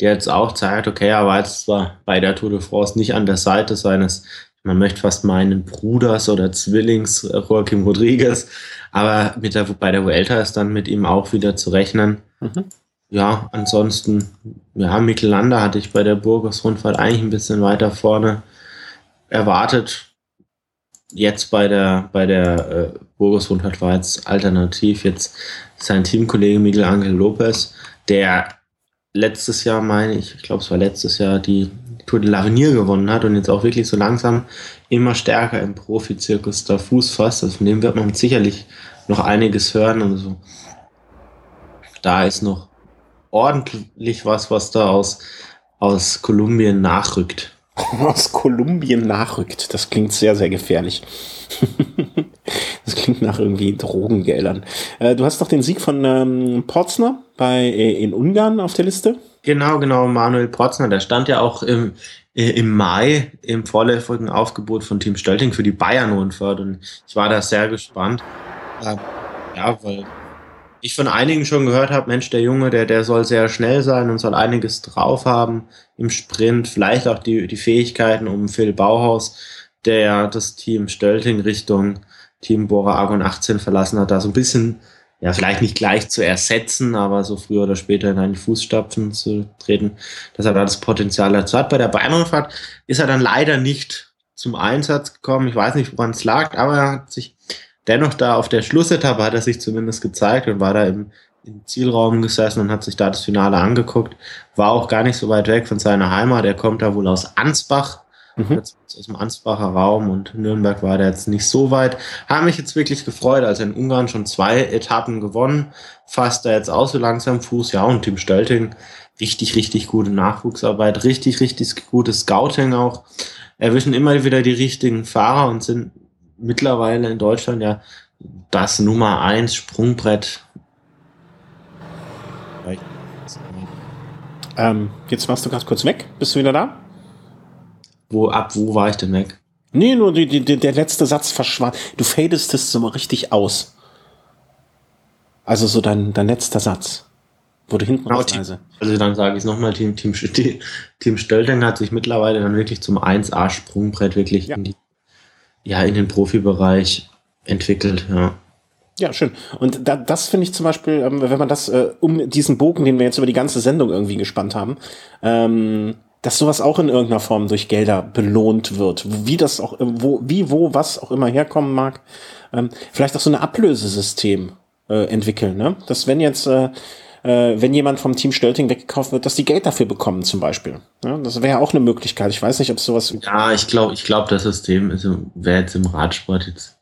der jetzt auch zeigt, okay, er war jetzt zwar bei der Tour de France nicht an der Seite seines, man möchte fast meinen, Bruders oder Zwillings äh, Joaquim Rodriguez, aber mit der, bei der Vuelta ist dann mit ihm auch wieder zu rechnen. Mhm. Ja, ansonsten, ja, Mikkel Lander hatte ich bei der Burgos-Rundfahrt eigentlich ein bisschen weiter vorne erwartet. Jetzt bei der, bei der äh, Burgos-Rundfahrt war jetzt alternativ jetzt sein Teamkollege Miguel Angel Lopez, der letztes Jahr, meine ich, ich glaube, es war letztes Jahr, die Tour de l'Avenir gewonnen hat und jetzt auch wirklich so langsam immer stärker im Profizirkus da Fuß fasst. Also von dem wird man sicherlich noch einiges hören und so. Da ist noch ordentlich was, was da aus, aus Kolumbien nachrückt. Aus Kolumbien nachrückt. Das klingt sehr, sehr gefährlich. das klingt nach irgendwie Drogengeldern. Äh, du hast doch den Sieg von ähm, Porzner bei, äh, in Ungarn auf der Liste. Genau, genau, Manuel Porzner, der stand ja auch im, äh, im Mai im vorläufigen Aufgebot von Team Stölting für die Bayern-Rundfahrt und ich war da sehr gespannt. Äh, ja, weil ich von einigen schon gehört habe, Mensch, der Junge, der, der soll sehr schnell sein und soll einiges drauf haben im Sprint, vielleicht auch die, die Fähigkeiten um Phil Bauhaus, der ja das Team Stölting Richtung Team Bora Argon 18 verlassen hat, da so ein bisschen, ja, vielleicht nicht gleich zu ersetzen, aber so früher oder später in einen Fußstapfen zu treten, dass er da das Potenzial dazu hat. Bei der Bayernrundfahrt ist er dann leider nicht zum Einsatz gekommen. Ich weiß nicht, woran es lag, aber er hat sich dennoch da auf der Schlussetappe hat er sich zumindest gezeigt und war da im, im Zielraum gesessen und hat sich da das Finale angeguckt. War auch gar nicht so weit weg von seiner Heimat. Er kommt da wohl aus Ansbach, mhm. aus dem Ansbacher Raum und Nürnberg war da jetzt nicht so weit. Haben mich jetzt wirklich gefreut, als er in Ungarn schon zwei Etappen gewonnen, fasst er jetzt auch so langsam Fuß. Ja, und Tim Stölting, richtig, richtig gute Nachwuchsarbeit, richtig, richtig gutes Scouting auch. Erwischen immer wieder die richtigen Fahrer und sind mittlerweile in Deutschland ja das Nummer eins Sprungbrett. Ähm, jetzt warst du gerade kurz weg. Bist du wieder da? Wo, ab wo war ich denn weg? Nee, nur die, die, der letzte Satz verschwand. Du fadest es so mal richtig aus. Also so dein, dein letzter Satz. Wurde hinten genau, Team, Also dann sage ich es nochmal, Team, Team, Team Stölting hat sich mittlerweile dann wirklich zum 1A-Sprungbrett wirklich ja. in die ja, in den Profibereich entwickelt, ja. Ja, schön. Und da, das finde ich zum Beispiel, ähm, wenn man das äh, um diesen Bogen, den wir jetzt über die ganze Sendung irgendwie gespannt haben, ähm, dass sowas auch in irgendeiner Form durch Gelder belohnt wird. Wie das auch, äh, wo, wie, wo, was auch immer herkommen mag. Ähm, vielleicht auch so ein Ablösesystem äh, entwickeln, ne? Dass wenn jetzt äh, äh, wenn jemand vom Team Stölting weggekauft wird, dass die Geld dafür bekommen zum Beispiel. Ja, das wäre auch eine Möglichkeit. Ich weiß nicht, ob sowas... Ja, ich glaube, ich glaube, das System wäre jetzt im Radsport jetzt...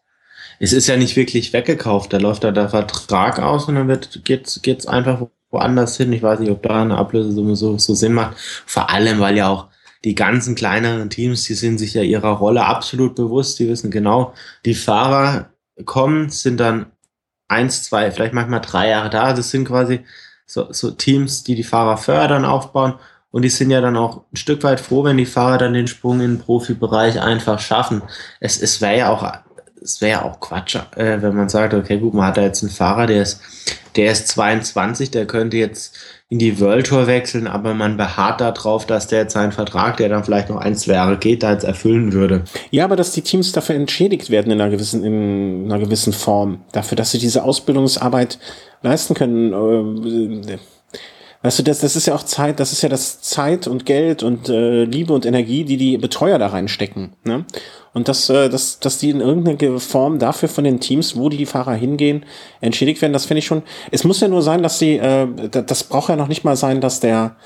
Es ist ja nicht wirklich weggekauft, da läuft da der Vertrag aus und dann wird, geht's, geht's einfach woanders hin. Ich weiß nicht, ob da eine Ablösesumme so, so Sinn macht. Vor allem, weil ja auch die ganzen kleineren Teams, die sind sich ja ihrer Rolle absolut bewusst. Die wissen genau, die Fahrer kommen, sind dann eins, zwei, vielleicht manchmal drei Jahre da. Das sind quasi so, so Teams, die die Fahrer fördern, aufbauen. Und die sind ja dann auch ein Stück weit froh, wenn die Fahrer dann den Sprung in den Profibereich einfach schaffen. Es, es wäre ja auch, es wäre ja auch Quatsch, äh, wenn man sagt, okay, gut, man hat da jetzt einen Fahrer, der ist, der ist 22, der könnte jetzt in die World Tour wechseln, aber man beharrt darauf, dass der jetzt seinen Vertrag, der dann vielleicht noch ein, zwei Jahre geht, da jetzt erfüllen würde. Ja, aber dass die Teams dafür entschädigt werden in einer gewissen, in einer gewissen Form, dafür, dass sie diese Ausbildungsarbeit leisten können. Äh, Weißt du, das, das ist ja auch Zeit, das ist ja das Zeit und Geld und äh, Liebe und Energie, die die Betreuer da reinstecken. Ne? Und dass, äh, dass, dass die in irgendeiner Form dafür von den Teams, wo die Fahrer hingehen, entschädigt werden, das finde ich schon. Es muss ja nur sein, dass sie, äh, das braucht ja noch nicht mal sein, dass der,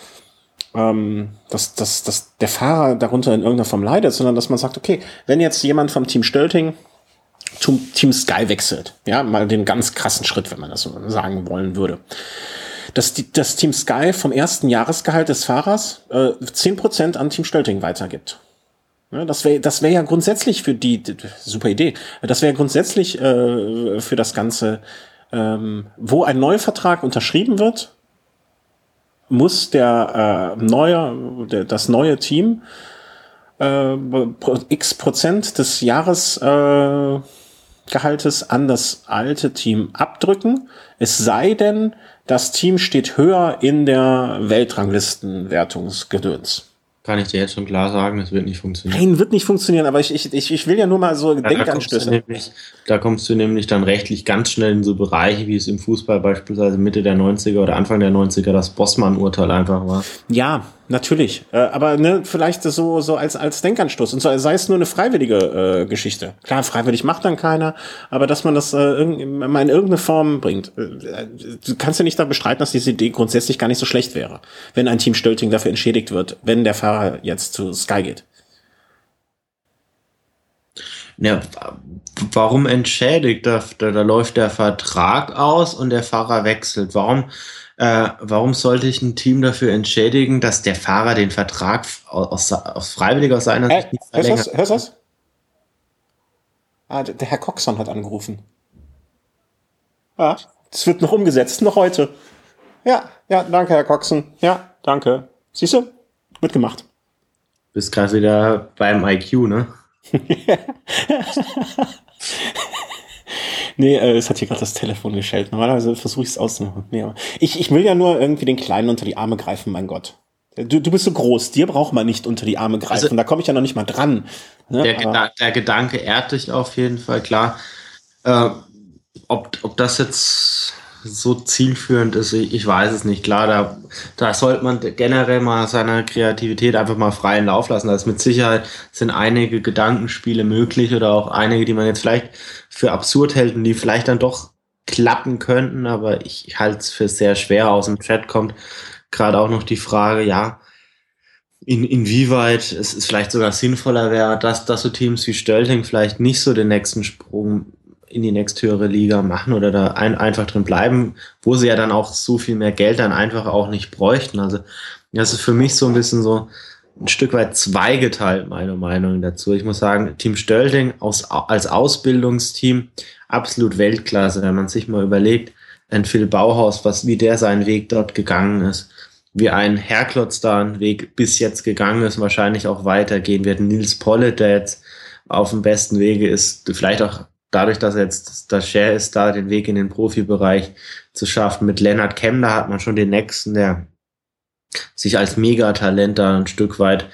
ähm, dass, dass, dass der Fahrer darunter in irgendeiner Form leidet, sondern dass man sagt, okay, wenn jetzt jemand vom Team Stölting zum Team Sky wechselt, ja, mal den ganz krassen Schritt, wenn man das so sagen wollen würde dass die, das Team Sky vom ersten Jahresgehalt des Fahrers äh, 10% an Team Stölting weitergibt. Ja, das wäre das wär ja grundsätzlich für die, super Idee, das wäre grundsätzlich äh, für das Ganze, ähm, wo ein neuer Vertrag unterschrieben wird, muss der äh, neue, der, das neue Team äh, x Prozent des Jahresgehaltes äh, an das alte Team abdrücken. Es sei denn, das Team steht höher in der Weltranglistenwertungsgedöns. Kann ich dir jetzt schon klar sagen, das wird nicht funktionieren. Nein, wird nicht funktionieren, aber ich, ich, ich will ja nur mal so ja, Denkanstöße. Da, da kommst du nämlich dann rechtlich ganz schnell in so Bereiche, wie es im Fußball beispielsweise Mitte der 90er oder Anfang der 90er das Bossmann-Urteil einfach war. Ja, Natürlich, äh, aber ne, vielleicht so so als als Denkanstoß und so, sei es nur eine freiwillige äh, Geschichte. Klar, freiwillig macht dann keiner, aber dass man das äh, irg mal in irgendeine Form bringt. Äh, du kannst ja nicht da bestreiten, dass diese Idee grundsätzlich gar nicht so schlecht wäre, wenn ein Team Stölting dafür entschädigt wird, wenn der Fahrer jetzt zu Sky geht. Ja, warum entschädigt? Da, da, da läuft der Vertrag aus und der Fahrer wechselt. Warum äh, warum sollte ich ein Team dafür entschädigen, dass der Fahrer den Vertrag aus, aus freiwilliger seiner Sicht nicht verlängert? Hörst du das? Hörst das? Ah, der Herr Coxon hat angerufen. Ja, das wird noch umgesetzt, noch heute. Ja, ja, danke, Herr Coxon. Ja, danke. Siehst du? Wird gemacht. Bist gerade wieder beim IQ, ne? Nee, äh, es hat hier gerade das Telefon geschellt. Normalerweise versuche ich es auszumachen. Nee, ich, ich will ja nur irgendwie den Kleinen unter die Arme greifen, mein Gott. Du, du bist so groß, dir braucht man nicht unter die Arme greifen. Also, da komme ich ja noch nicht mal dran. Ne? Der, Geda der Gedanke ehrt dich auf jeden Fall, klar. Äh, ob, ob das jetzt so zielführend ist, ich weiß es nicht. Klar, da, da sollte man generell mal seine Kreativität einfach mal freien Lauf lassen. Da ist mit Sicherheit sind einige Gedankenspiele möglich oder auch einige, die man jetzt vielleicht für absurd hält und die vielleicht dann doch klappen könnten, aber ich, halte es für sehr schwer. Aus dem Chat kommt gerade auch noch die Frage, ja, in, inwieweit es, es vielleicht sogar sinnvoller wäre, dass, dass so Teams wie Stölting vielleicht nicht so den nächsten Sprung in die nächsthöhere Liga machen oder da ein, einfach drin bleiben, wo sie ja dann auch so viel mehr Geld dann einfach auch nicht bräuchten. Also das ist für mich so ein bisschen so ein Stück weit zweigeteilt, meine Meinung dazu. Ich muss sagen, Team Stölting aus, als Ausbildungsteam absolut Weltklasse, wenn man sich mal überlegt, ein Phil Bauhaus, was, wie der seinen Weg dort gegangen ist, wie ein Herklotz da einen Weg bis jetzt gegangen ist, wahrscheinlich auch weitergehen wird. Nils Pollitt, der jetzt auf dem besten Wege ist, vielleicht auch dadurch, dass jetzt das Share ist, da den Weg in den Profibereich zu schaffen. Mit Lennart Kemner hat man schon den nächsten, der sich als Megatalent da ein Stück weit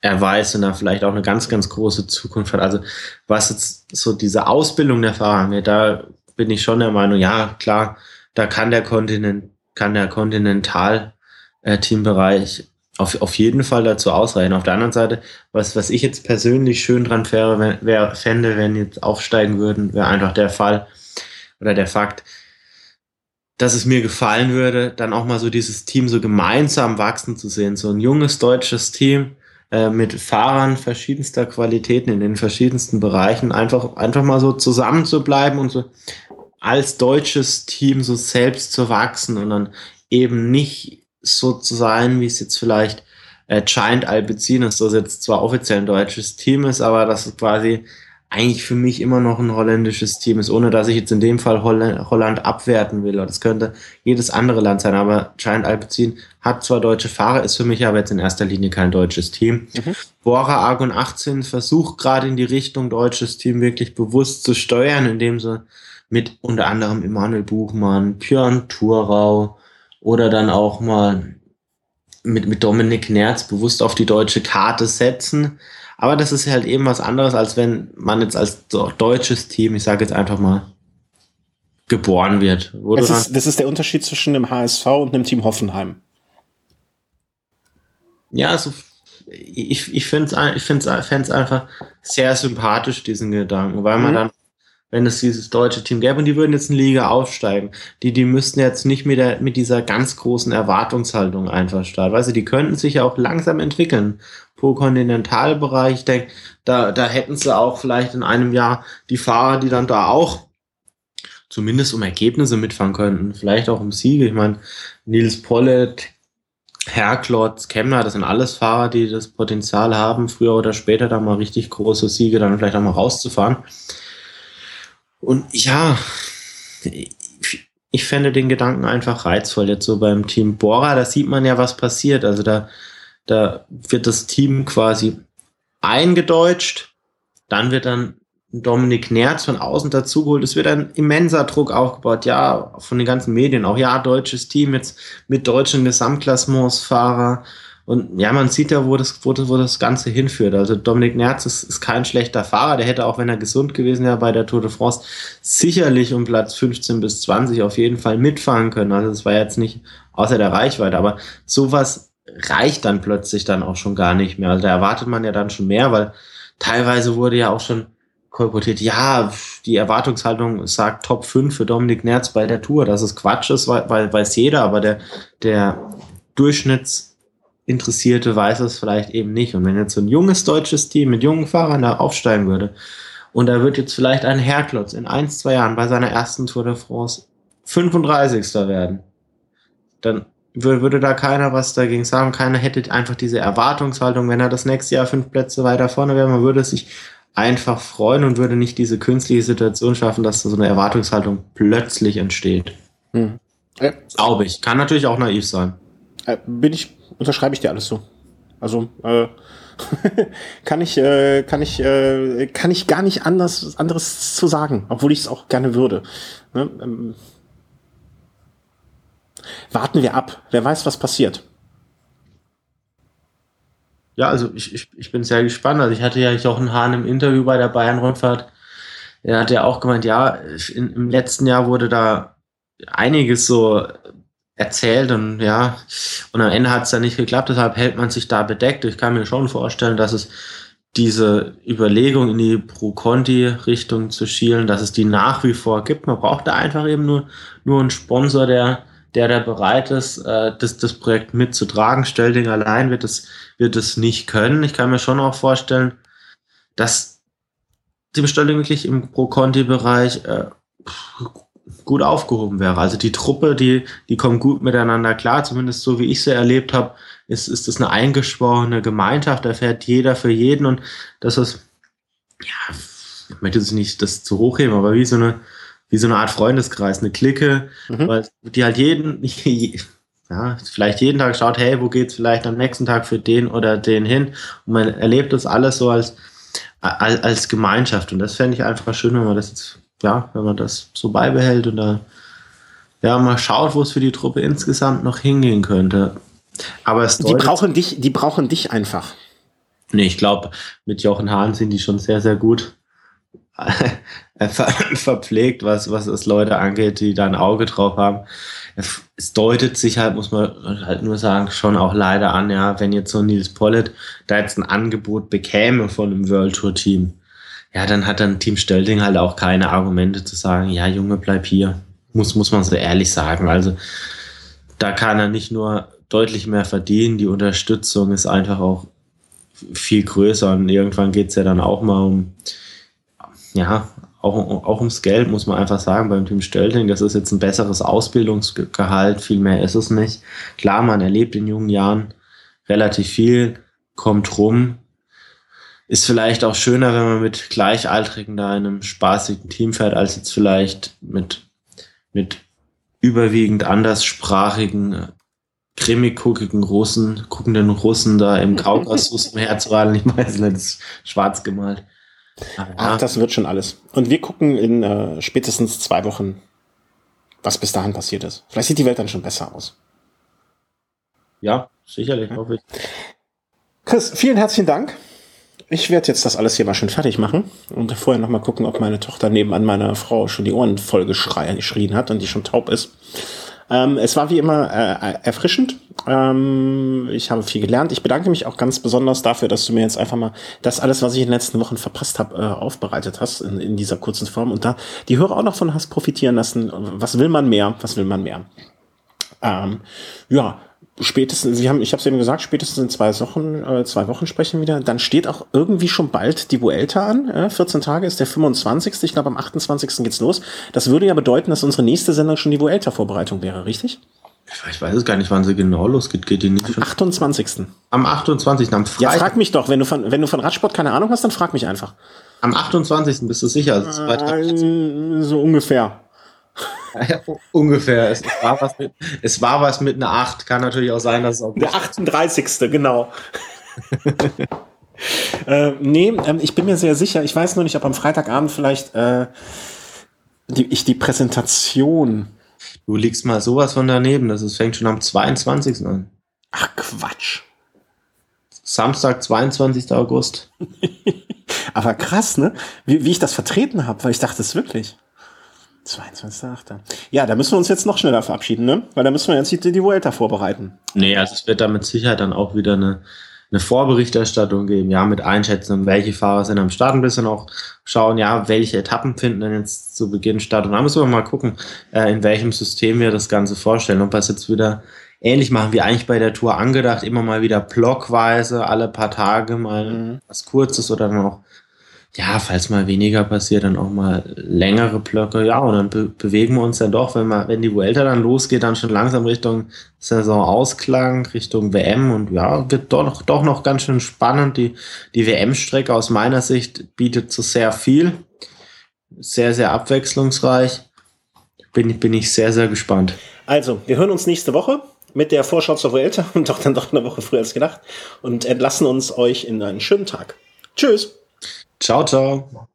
erweist und da vielleicht auch eine ganz, ganz große Zukunft hat. Also was jetzt so diese Ausbildung der Fahrer angeht, da bin ich schon der Meinung, ja, klar, da kann der Kontinent, kann der Kontinental-Teambereich auf, auf jeden Fall dazu ausreichen. Auf der anderen Seite, was, was ich jetzt persönlich schön dran wäre, wenn, wär, fände, wenn jetzt aufsteigen würden, wäre einfach der Fall oder der Fakt, dass es mir gefallen würde, dann auch mal so dieses Team so gemeinsam wachsen zu sehen. So ein junges deutsches Team äh, mit Fahrern verschiedenster Qualitäten in den verschiedensten Bereichen, einfach, einfach mal so zusammen zu bleiben und so als deutsches Team so selbst zu wachsen und dann eben nicht so zu sein, wie es jetzt vielleicht äh, Giant Alpecin ist, das jetzt zwar offiziell ein deutsches Team ist, aber das ist quasi eigentlich für mich immer noch ein holländisches Team ist, ohne dass ich jetzt in dem Fall Holland abwerten will. Das könnte jedes andere Land sein, aber Giant Alpecin hat zwar deutsche Fahrer, ist für mich aber jetzt in erster Linie kein deutsches Team. Mhm. Bora Argon 18 versucht gerade in die Richtung deutsches Team wirklich bewusst zu steuern, indem sie mit unter anderem Emanuel Buchmann, Björn Thurau oder dann auch mal mit, mit Dominik Nerz bewusst auf die deutsche Karte setzen. Aber das ist halt eben was anderes, als wenn man jetzt als deutsches Team, ich sage jetzt einfach mal, geboren wird. Das ist, das ist der Unterschied zwischen dem HSV und dem Team Hoffenheim. Ja, also ich, ich finde es ich find's, find's einfach sehr sympathisch, diesen Gedanken, weil man mhm. dann wenn es dieses deutsche Team gäbe und die würden jetzt in Liga aufsteigen. Die, die müssten jetzt nicht mit, der, mit dieser ganz großen Erwartungshaltung einfach starten. Weißt du, die könnten sich ja auch langsam entwickeln. Pro Kontinentalbereich, ich denke, da, da hätten sie auch vielleicht in einem Jahr die Fahrer, die dann da auch zumindest um Ergebnisse mitfahren könnten. Vielleicht auch um Siege. Ich meine, Nils Pollet, Herklotz, Kemner, das sind alles Fahrer, die das Potenzial haben, früher oder später da mal richtig große Siege dann vielleicht auch mal rauszufahren. Und ja, ich fände den Gedanken einfach reizvoll. Jetzt so beim Team Bora, da sieht man ja, was passiert. Also da, da wird das Team quasi eingedeutscht, dann wird dann Dominik Nerz von außen dazugeholt. Es wird ein immenser Druck aufgebaut, ja, von den ganzen Medien auch, ja, deutsches Team jetzt mit deutschen Gesamtklassementsfahrer. Und ja, man sieht ja, wo das, wo das, wo das Ganze hinführt. Also Dominik Nerz ist, ist kein schlechter Fahrer. Der hätte auch, wenn er gesund gewesen wäre bei der Tour de France, sicherlich um Platz 15 bis 20 auf jeden Fall mitfahren können. Also das war jetzt nicht außer der Reichweite. Aber sowas reicht dann plötzlich dann auch schon gar nicht mehr. Also da erwartet man ja dann schon mehr, weil teilweise wurde ja auch schon kolportiert, ja, die Erwartungshaltung sagt Top 5 für Dominik Nerz bei der Tour. Das ist Quatsch ist, weil, weil weiß jeder, aber der, der Durchschnitts Interessierte weiß es vielleicht eben nicht. Und wenn jetzt so ein junges deutsches Team mit jungen Fahrern da aufsteigen würde und da wird jetzt vielleicht ein Herklotz in ein, zwei Jahren bei seiner ersten Tour de France 35. werden, dann würde da keiner was dagegen sagen. Keiner hätte einfach diese Erwartungshaltung, wenn er das nächste Jahr fünf Plätze weiter vorne wäre. Man würde sich einfach freuen und würde nicht diese künstliche Situation schaffen, dass so eine Erwartungshaltung plötzlich entsteht. Hm. Ja. Glaube ich. Kann natürlich auch naiv sein. Äh, bin ich unterschreibe ich dir alles so. Also äh, kann ich äh, kann ich äh, kann ich gar nicht anders anderes zu sagen, obwohl ich es auch gerne würde. Ne? Ähm, warten wir ab. Wer weiß, was passiert. Ja, also ich, ich, ich bin sehr gespannt. Also ich hatte ja Jochen Hahn im Interview bei der Bayern-Rundfahrt. Er hat ja auch gemeint, ja, in, im letzten Jahr wurde da einiges so erzählt und ja, und am Ende hat es dann nicht geklappt, deshalb hält man sich da bedeckt. Ich kann mir schon vorstellen, dass es diese Überlegung in die Pro-Conti-Richtung zu schielen, dass es die nach wie vor gibt. Man braucht da einfach eben nur, nur einen Sponsor, der, der da bereit ist, äh, das, das Projekt mitzutragen. Stellding allein wird es, wird es nicht können. Ich kann mir schon auch vorstellen, dass die Bestellung wirklich im Pro-Conti-Bereich äh, gut aufgehoben wäre. Also die Truppe, die, die kommen gut miteinander klar, zumindest so wie ich sie erlebt habe, ist, ist das eine eingeschworene Gemeinschaft, da fährt jeder für jeden. Und das ist, ja, ich möchte jetzt nicht das zu hochheben, aber wie so eine, wie so eine Art Freundeskreis, eine Clique, mhm. weil die halt jeden, ja, vielleicht jeden Tag schaut, hey, wo geht's vielleicht am nächsten Tag für den oder den hin? Und man erlebt das alles so als, als, als Gemeinschaft. Und das fände ich einfach schön, wenn man das jetzt ja, wenn man das so beibehält und da ja, mal schaut, wo es für die Truppe insgesamt noch hingehen könnte. Aber es die brauchen dich, die brauchen dich einfach. Nee, ich glaube, mit Jochen Hahn sind die schon sehr, sehr gut verpflegt, was, was es Leute angeht, die da ein Auge drauf haben. Es deutet sich halt, muss man halt nur sagen, schon auch leider an, ja, wenn jetzt so Nils Pollitt da jetzt ein Angebot bekäme von einem World Tour Team, ja, dann hat dann Team Stölding halt auch keine Argumente zu sagen, ja, Junge, bleib hier. Muss, muss man so ehrlich sagen. Also da kann er nicht nur deutlich mehr verdienen, die Unterstützung ist einfach auch viel größer und irgendwann geht es ja dann auch mal um, ja, auch, auch ums Geld, muss man einfach sagen, beim Team Stölding. Das ist jetzt ein besseres Ausbildungsgehalt, viel mehr ist es nicht. Klar, man erlebt in jungen Jahren relativ viel, kommt rum, ist vielleicht auch schöner, wenn man mit Gleichaltrigen da in einem spaßigen Team fährt, als jetzt vielleicht mit, mit überwiegend anderssprachigen, grimmig guckigen Russen, guckenden Russen da im Kaukasus umherzuradeln. Ich weiß nicht, das ist schwarz gemalt. Aber, Ach, das wird schon alles. Und wir gucken in äh, spätestens zwei Wochen, was bis dahin passiert ist. Vielleicht sieht die Welt dann schon besser aus. Ja, sicherlich, hoffe ich. Chris, vielen herzlichen Dank. Ich werde jetzt das alles hier mal schön fertig machen und vorher noch mal gucken, ob meine Tochter nebenan meiner Frau schon die Ohren voll geschrien hat und die schon taub ist. Ähm, es war wie immer äh, erfrischend. Ähm, ich habe viel gelernt. Ich bedanke mich auch ganz besonders dafür, dass du mir jetzt einfach mal das alles, was ich in den letzten Wochen verpasst habe, äh, aufbereitet hast in, in dieser kurzen Form und da die Hörer auch noch von hast profitieren lassen. Was will man mehr? Was will man mehr? Ähm, ja, spätestens, Sie haben, ich habe es eben gesagt, spätestens in zwei Wochen, äh, zwei Wochen sprechen wieder. Dann steht auch irgendwie schon bald die Vuelta an. Äh, 14 Tage ist der 25. Ich glaube, am 28. geht's los. Das würde ja bedeuten, dass unsere nächste Sendung schon die Vuelta-Vorbereitung wäre, richtig? Ich weiß es gar nicht, wann sie genau losgeht. Geht die nicht am 28. Am 28. am Freitag. Ja, frag mich doch. Wenn du von, wenn du von Radsport keine Ahnung hast, dann frag mich einfach. Am 28. bist du sicher? Äh, so ungefähr. Ja, ungefähr. Es war, was mit, es war was mit einer 8. Kann natürlich auch sein, dass es auch. Der 38. genau. äh, nee, ähm, ich bin mir sehr sicher. Ich weiß nur nicht, ob am Freitagabend vielleicht äh, die, ich die Präsentation. Du liegst mal sowas von daneben. Das ist, fängt schon am 22. an. Ach Quatsch. Samstag, 22. August. Aber krass, ne? Wie, wie ich das vertreten habe, weil ich dachte es wirklich. 22.8. Ja, da müssen wir uns jetzt noch schneller verabschieden, ne? Weil da müssen wir jetzt die, die Vuelta vorbereiten. Nee, also es wird da mit Sicherheit dann auch wieder eine, eine Vorberichterstattung geben, ja, mit Einschätzung, welche Fahrer sind am Start, ein bisschen auch schauen, ja, welche Etappen finden denn jetzt zu Beginn statt. Und dann müssen wir mal gucken, äh, in welchem System wir das Ganze vorstellen. Ob wir es jetzt wieder ähnlich machen wie eigentlich bei der Tour angedacht, immer mal wieder blockweise, alle paar Tage mal mhm. was Kurzes oder dann auch ja, falls mal weniger passiert, dann auch mal längere Blöcke. Ja, und dann be bewegen wir uns dann doch, wenn man, wenn die Vuelta dann losgeht, dann schon langsam Richtung Saisonausklang, Richtung WM und ja, wird doch noch, doch noch ganz schön spannend. Die, die WM-Strecke aus meiner Sicht bietet so sehr viel. Sehr, sehr abwechslungsreich. Bin, bin ich sehr, sehr gespannt. Also, wir hören uns nächste Woche mit der Vorschau zur Vuelta und doch dann doch eine Woche früher als gedacht und entlassen uns euch in einen schönen Tag. Tschüss! Ciao, ciao.